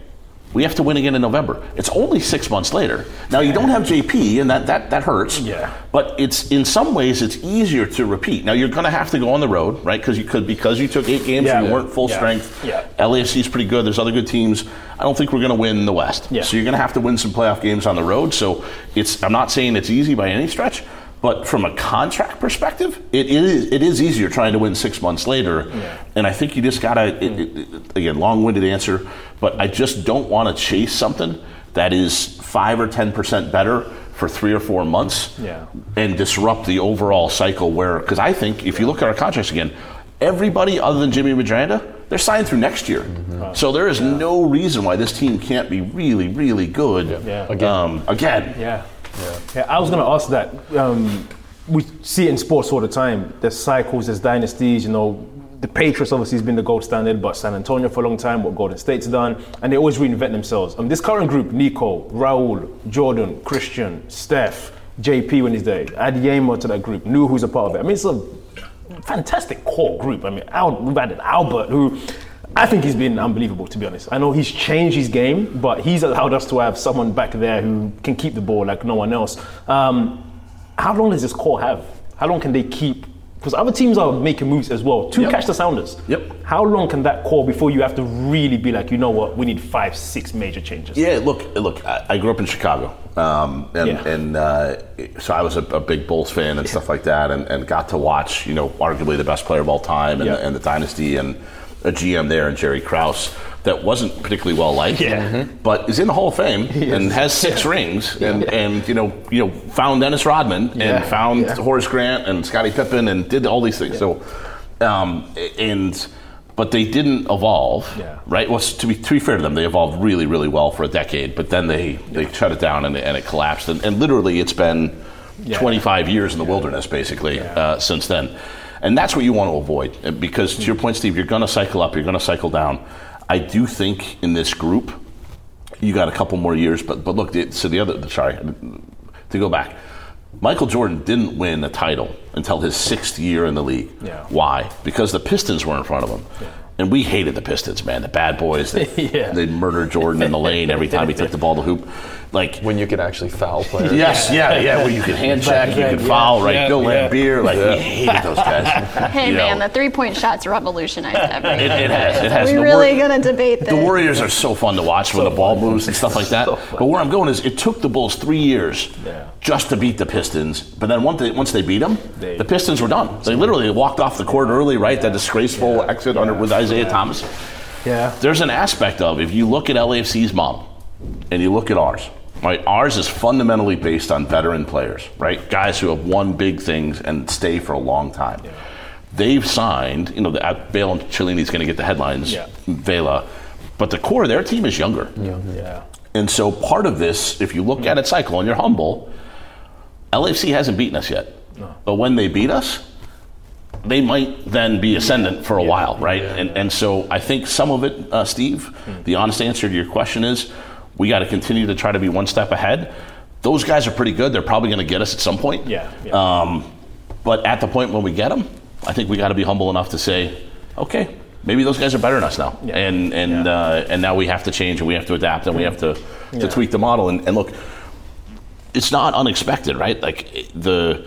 We have to win again in November. It's only six months later. Now you don't have JP, and that that, that hurts. Yeah. But it's in some ways it's easier to repeat. Now you're going to have to go on the road, right? Because you could because you took eight games Yeah. and you weren't full Yeah. strength. Yeah. Is pretty good. There's other good teams. I don't think we're going to win the West. Yeah. So you're going to have to win some playoff games on the road. So it's I'm not saying it's easy by any stretch. But from a contract perspective, it is it is easier trying to win six months later, and I think you just gotta it, it, it- again long-winded answer, but I just don't want to chase something that is five or ten percent better for three or four months, Yeah. and disrupt the overall cycle. Where because I think if you look at our contracts again, everybody other than Jimmy Medranda, they're signed through next year, so there is no reason why this team can't be really really good Yeah. again. Um, again. Yeah. Yeah. I was going to ask that. Um, we see it in sports all the time. There's cycles, there's dynasties. You know, the Patriots obviously has been the gold standard, but San Antonio for a long time, what Golden State's done, and they always reinvent themselves. Um, this current group: Nico, Raul, Jordan, Cristian, Steph, JP when he's there, add Yemo to that group. New who's a part of it. I mean, it's a fantastic core group. I mean, Al, we've added Albert, who I think he's been unbelievable, to be honest. I know he's changed his game, but he's allowed us to have someone back there who can keep the ball like no one else. Um, how long does this core have? How long can they keep? Because other teams are making moves as well to Yep. catch the Sounders. Yep. How long can that core before you have to really be like, you know what, we need five, six major changes? Yeah, look, look. I, I grew up in Chicago, um, and, Yeah. and uh, so I was a, a big Bulls fan and stuff like that, and, and got to watch, you know, arguably the best player of all time, and, Yeah. and the dynasty, and a GM there, and Jerry Krause, that wasn't particularly well liked, Yeah. but is in the Hall of Fame and has six rings, and, and you know, you know, found Dennis Rodman and found Yeah. Horace Grant and Scottie Pippen, and did all these things. So, um, and but they didn't evolve Yeah. right? Well, to be, to be fair to them, they evolved really, really well for a decade, but then they, they shut it down and, and it collapsed. And, and literally, it's been Yeah. 25 years in the wilderness, basically, uh, since then. And that's what you want to avoid. Uh, Because to your point, Steve, you're going to cycle up, you're going to cycle down. I do think in this group, you got a couple more years, but, but look, so the other, sorry, to go back. Michael Jordan didn't win a title until his sixth year in the league. Yeah. Why? Because the Pistons were in front of him. And we hated the Pistons, man. The bad boys. They, Yeah. they murdered Jordan in the lane every time he took the ball to hoop. Like When you could actually foul players. Yes, yeah, yeah. Where you can hand check, you can yeah, foul, right? yeah, Bill yeah. Laimbeer, like we hated those guys. Hey You man, know, the three point shots revolutionized everything. it, it has, it has. we The really War- gonna debate this. The Warriors are so fun to watch when the ball moves and stuff like that. but where I'm going is, it took the Bulls three years Yeah. just to beat the Pistons. But then once they, once they beat them, They- the Pistons were done. They literally walked off the court early, right? That disgraceful exit under with Isiah Thomas. Yeah. There's an aspect of if you look at LAFC's model and you look at ours, right? Ours is fundamentally based on veteran players, right? Guys who have won big things and stay for a long time. They've signed, you know, the, uh, Bale and Chiellini's going to get the headlines, Yeah. Vela, but the core of their team is younger. Yeah. And so part of this, if you look at it cycle and you're humble, LAFC hasn't beaten us yet. But when they beat us, they might then be ascendant for a while, right? and, and so I think some of it, uh, Steve, Hmm. the honest answer to your question is we got to continue to try to be one step ahead. Those guys are pretty good. They're probably going to get us at some point. Yeah, yeah. Um, but at the point when we get them, I think we got to be humble enough to say, okay, maybe those guys are better than us now, Yeah. and and Yeah. uh, and now we have to change and we have to adapt and we have to to tweak the model. And, and look, it's not unexpected, right? Like the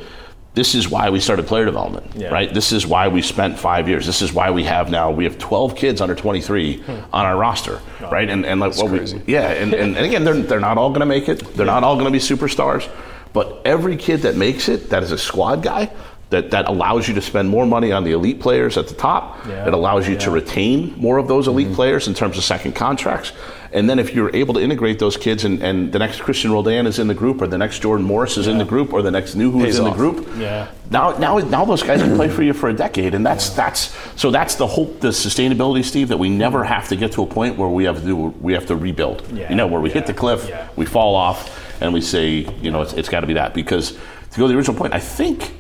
this is why we started player development, Yeah. right? This is why we spent five years. This is why we have now we have 12 kids under 23 hmm. on our roster, oh, right? And and like what we, yeah, and, and, and again, they're they're not all going to make it. They're not all going to be superstars, but every kid that makes it, that is a squad guy. That, that allows you to spend more money on the elite players at the top. Yeah. It allows you to retain more of those elite mm-hmm. players in terms of second contracts. And then if you're able to integrate those kids and, and the next Cristian Roldan is in the group or the next Jordan Morris is in the group or the next Nouhou is in the group. Yeah. Now, now, now those guys can play for you for a decade, and that's that's so that's the hope, the sustainability, Steve, that we never mm-hmm. have to get to a point where we have to do, we have to rebuild. Yeah. You know, where we hit the cliff, Yeah. we fall off, and we say, you know, it's, it's got to be that because to go to the original point, I think.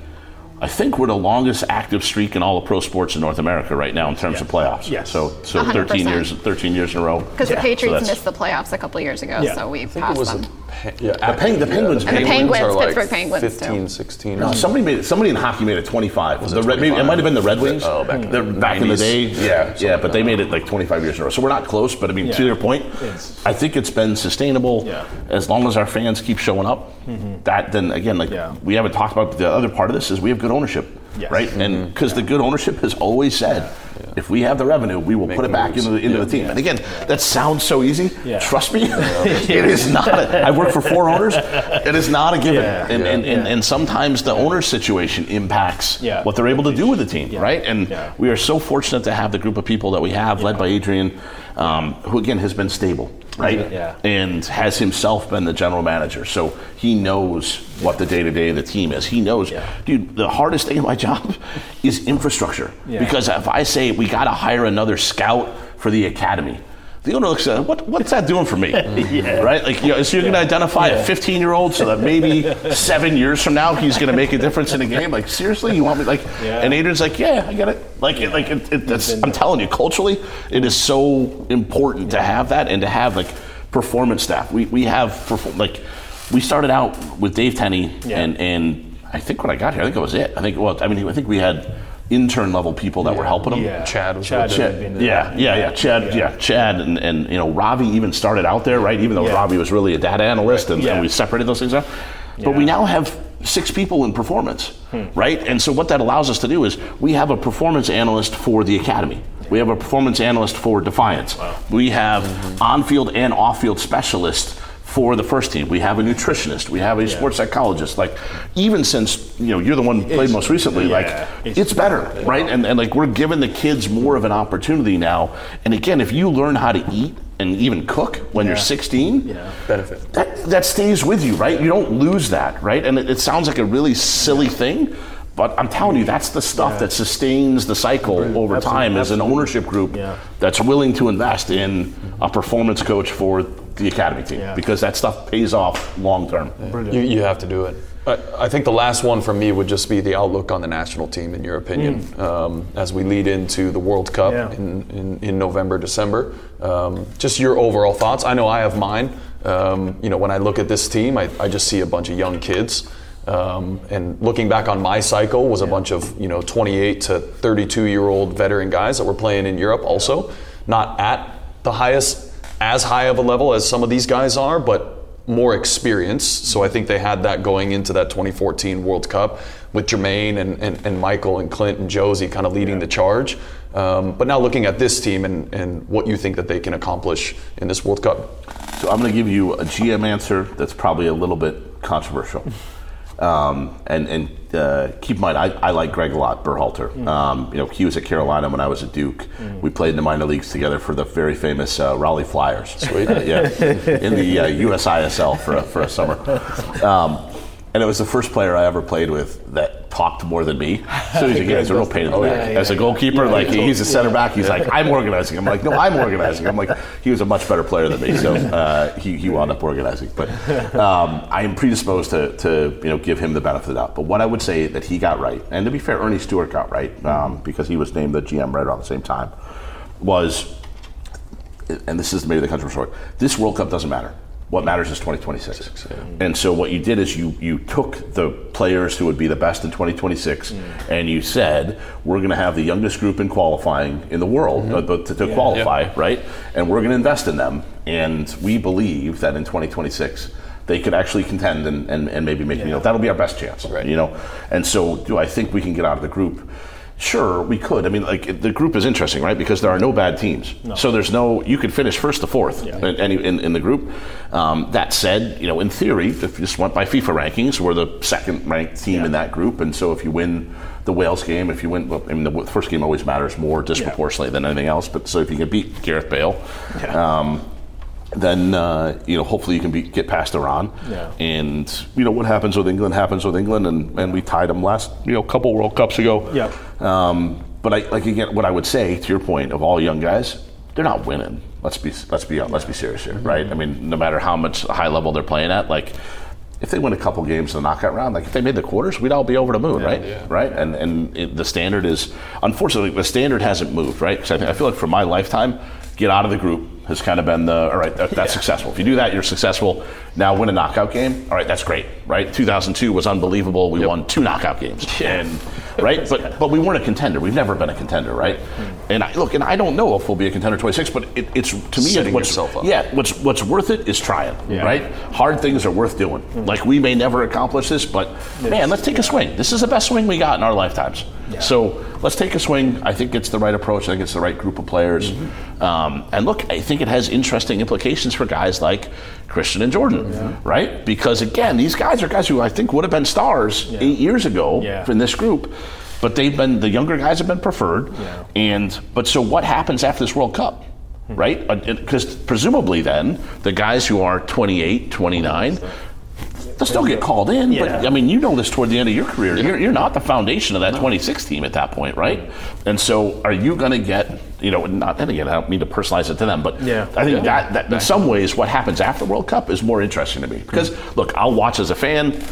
I think we're the longest active streak in all of pro sports in North America right now in terms of playoffs. Yes. So, so 13 100%. years, 13 years in a row. Because the Patriots that's- missed the playoffs a couple years ago, Yeah. so we I passed them. the, pe- yeah, The Peng- the Penguins And the made- Penguins, are like Pittsburgh Penguins, too. 15, 16. No, somebody made it. Somebody in hockey made it 25. Was The it Red- maybe- it might have been the Red Wings. Oh, back in They're the back in the day. Yeah, yeah, but they made it like 25 years in a row. So we're not close. But I mean, to your point, It's- I think it's been sustainable Yeah. as long as our fans keep showing up. Mm-hmm. That then again, like Yeah. we haven't talked about the other part of this is we have good ownership, Yes. right? And mm-hmm. because the good ownership has always said. If we have the revenue, we will put it back moves. into the, into Yeah. the team. And again, that sounds so easy. Yeah. Trust me, it is not. A, I work for four owners. It is not a given. Yeah. And, and, and, Yeah. and sometimes the owner situation impacts Yeah. what they're able to do with the team, Yeah. right? And Yeah. we are so fortunate to have the group of people that we have, led by Adrian, um, who again has been stable, right? Yeah. And has himself been the general manager, so he knows what the day to day of the team is. He knows, Yeah. dude. The hardest thing in my job is infrastructure Yeah. because if I say we got to hire another scout for the academy. The owner looks at it, what, what's that doing for me? Right? Like, you know, so you're going to identify a 15 year old so that maybe seven years from now he's going to make a difference in the game. Like, seriously, you want me? Like, Yeah. and Adrian's like, yeah, I get it. Like, it, like it, it, that's, I'm telling you, culturally, it is so important to have that and to have like performance staff. We, we have perfor- like, we started out with Dave Tenney Yeah. and, and I think when I got here, I think it was it. I think, well, I mean, I think we had intern level people that were helping him. Yeah. Chad was Chad Chad, been yeah, yeah, yeah, Chad, yeah, Chad, and, and you know Ravi even started out there, right? Even though Yeah. Ravi was really a data analyst, and, Yeah. and we separated those things out. But we now have six people in performance, right? And so what that allows us to do is we have a performance analyst for the academy. We have a performance analyst for Defiance. We have on-field and off-field specialists for the first team. We have a nutritionist. We have a sports psychologist. Like even since you know you're the one who played most recently, yeah, like it's- it's better, right? And, and like we're giving the kids more of an opportunity now. And again, if you learn how to eat and even cook when you're 16, Yeah. benefit. that, that stays with you, right? You don't lose that, right? And it, it sounds like a really silly thing, but I'm telling you, that's the stuff that sustains the cycle over time as an ownership group Yeah. that's willing to invest in a performance coach for the academy team Yeah. because that stuff pays off long term. You, you have to do it. I, I think the last one for me would just be the outlook on the national team, in your opinion, um, as we lead into the World Cup Yeah. in, in, in November, December. Um, just your overall thoughts. I know I have mine. Um, you know, when I look at this team, I, I just see a bunch of young kids. Um, and looking back on my cycle was a bunch of you know 28 to 32 year old veteran guys that were playing in Europe also, not at the highest as high of a level as some of these guys are, but more experience. So I think they had that going into that 2014 World Cup with Jermaine and, and, and Michael and Clint and Jozy kind of leading the charge. Um, but now looking at this team and, and what you think that they can accomplish in this World Cup. So I'm going to give you a GM answer that's probably a little bit controversial. Um, and and uh, keep in mind, I, I like Greg a lot, Berhalter. Um, you know, he was at Carolina when I was at Duke. We played in the minor leagues together for the very famous uh, Raleigh Flyers. Sweet. yeah, in the uh, USISL for a, for a summer. Um, and it was the first player I ever played with that talked more than me. So he's, he's a real pain in the neck. As a goalkeeper, like he's a center back, he's like, I'm organizing. I'm like, no, I'm organizing. I'm like, he was a much better player than me, so uh, he, he wound up organizing. But um, I am predisposed to, to you know give him the benefit of the doubt. But what I would say that he got right, and to be fair, Ernie Stewart got right um, because he was named the GM right around the same time, was and this is maybe the country story. This World Cup doesn't matter. What matters is 2026. And so what you did is you you took the players who would be the best in 2026, and you said we're going to have the youngest group in qualifying in the world uh, to, to qualify, right? And we're going to invest in them. And we believe that in 2026 they could actually contend and, and, and maybe make you know that'll be our best chance, Right. you know. And so do I think we can get out of the group? Sure, we could. I mean, like the group is interesting, right? Because there are no bad teams. So there's no. You could finish first to fourth in, in, in the group. Um, that said, you know, in theory, if you just went by FIFA rankings, we're the second ranked team in that group, and so if you win the Wales game, if you win, well, I mean, the first game always matters more disproportionately than anything else. But so if you can beat Gareth Bale. Um, then uh, you know hopefully you can be, get past Iran, Yeah. and you know what happens with England happens with England, and, and we tied them last you know couple World Cups ago. Yeah. Um, but I, like again, what I would say to your point of all young guys, they're not winning. Let's be let's be let's be serious here, right? I mean, no matter how much high level they're playing at, like if they win a couple games in the knockout round, like if they made the quarters, we'd all be over the moon, right? Right? And and it, the standard is unfortunately the standard hasn't moved, right? Because I, I feel like for my lifetime, get out of the group has kind of been the all right. That, that's successful. If you do that, you're successful. Now win a knockout game. All right, that's great, right? 2002 was unbelievable. We won two knockout games, and right, but but we weren't a contender. We've never been a contender, right? Hmm. And I, look, and I don't know if we'll be a contender 26, but it, it's to me Setting what's, yourself up. Yeah, what's what's worth it is trying, right? Hard things are worth doing. Hmm. Like we may never accomplish this, but man, let's take a swing. This is the best swing we got in our lifetimes. So let's take a swing. I think it's the right approach. I think it's the right group of players. Mm-hmm. Um, and look, I think it has interesting implications for guys like Cristian and Jordan, right? Because again, these guys are guys who I think would have been stars eight years ago Yeah. in this group. But they've been the younger guys have been preferred, Yeah. and but so what happens after this World Cup? right? Because presumably then the guys who are 28, 29, they'll still get called in. Yeah. But I mean, you know this toward the end of your career. You're, you're not the foundation of that 26 team at that point, right? And so, are you going to get? You know, not and again, I don't mean to personalize it to them, but Yeah. I think that, that in some ways, what happens after the World Cup is more interesting to me because look, I'll watch as a fan,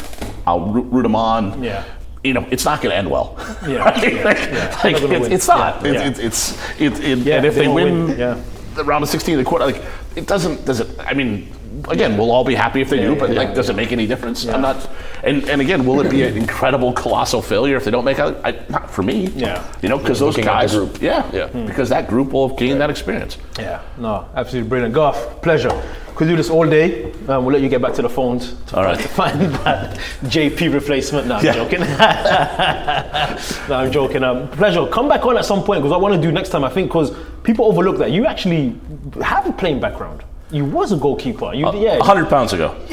I'll root, root them on. Yeah. You know, it's not going to end well. Yeah. Right? Yeah. Like, Yeah. like, it's, it's not. Yeah. It's, it's, it's, it, it, Yeah, and if they they, win, win. Yeah. the round of 16, the quarter, like it doesn't. Does it? I mean, again, we'll all be happy if they do, but like, does it make any difference? I'm not. And and again, will it be an incredible, colossal failure if they don't make out? I, not for me. Yeah. You know, because those Looking at the guys. group. Yeah. Yeah. Because that group will have gained that experience. Yeah, no, absolutely brilliant. Garth, pleasure. Could do this all day. Um, we'll let you get back to the phones to, All right. to find that JP replacement. No, I'm Yeah. joking. no, I'm joking. Um, pleasure. Come back on at some point because I want to do next time. I think because people overlook that you actually have a playing background. You was a goalkeeper. You, yeah, 100 pounds ago.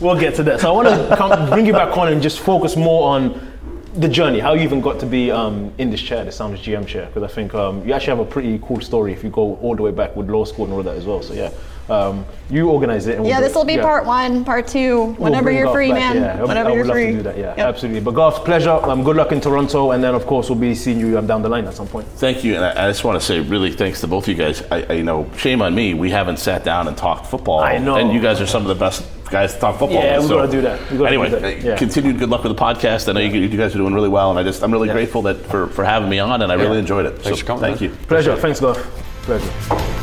we'll get to that. So I want to come, bring you back on and just focus more on the journey, how you even got to be um, in this chair, the Sounders GM chair, because I think um, you actually have a pretty cool story if you go all the way back with law school and all that as well. So yeah, um, you organize it. And Yeah, we'll do this will be Yeah. part one, part two, We'll whenever you're free, back, man. Yeah, I would- whenever I would you're love free. to do that. Yeah, Yep. absolutely. But Garth, pleasure. Um, good luck in Toronto, and then of course we'll be seeing you um, down the line at some point. Thank you, and I, I just want to say really thanks to both of you guys. I, I you know shame on me, we haven't sat down and talked football. I know. and you guys are some of the best guys to talk football. Yeah, with, we so- gonna do that. We gotta anyway, do that. Yeah. continued good luck with the podcast. I know you, you guys are doing really well, and I just I'm really grateful that for, for having me on, and I really enjoyed it. Thanks so for coming, Thank man. you. Pleasure. Thanks, Garth. Pleasure.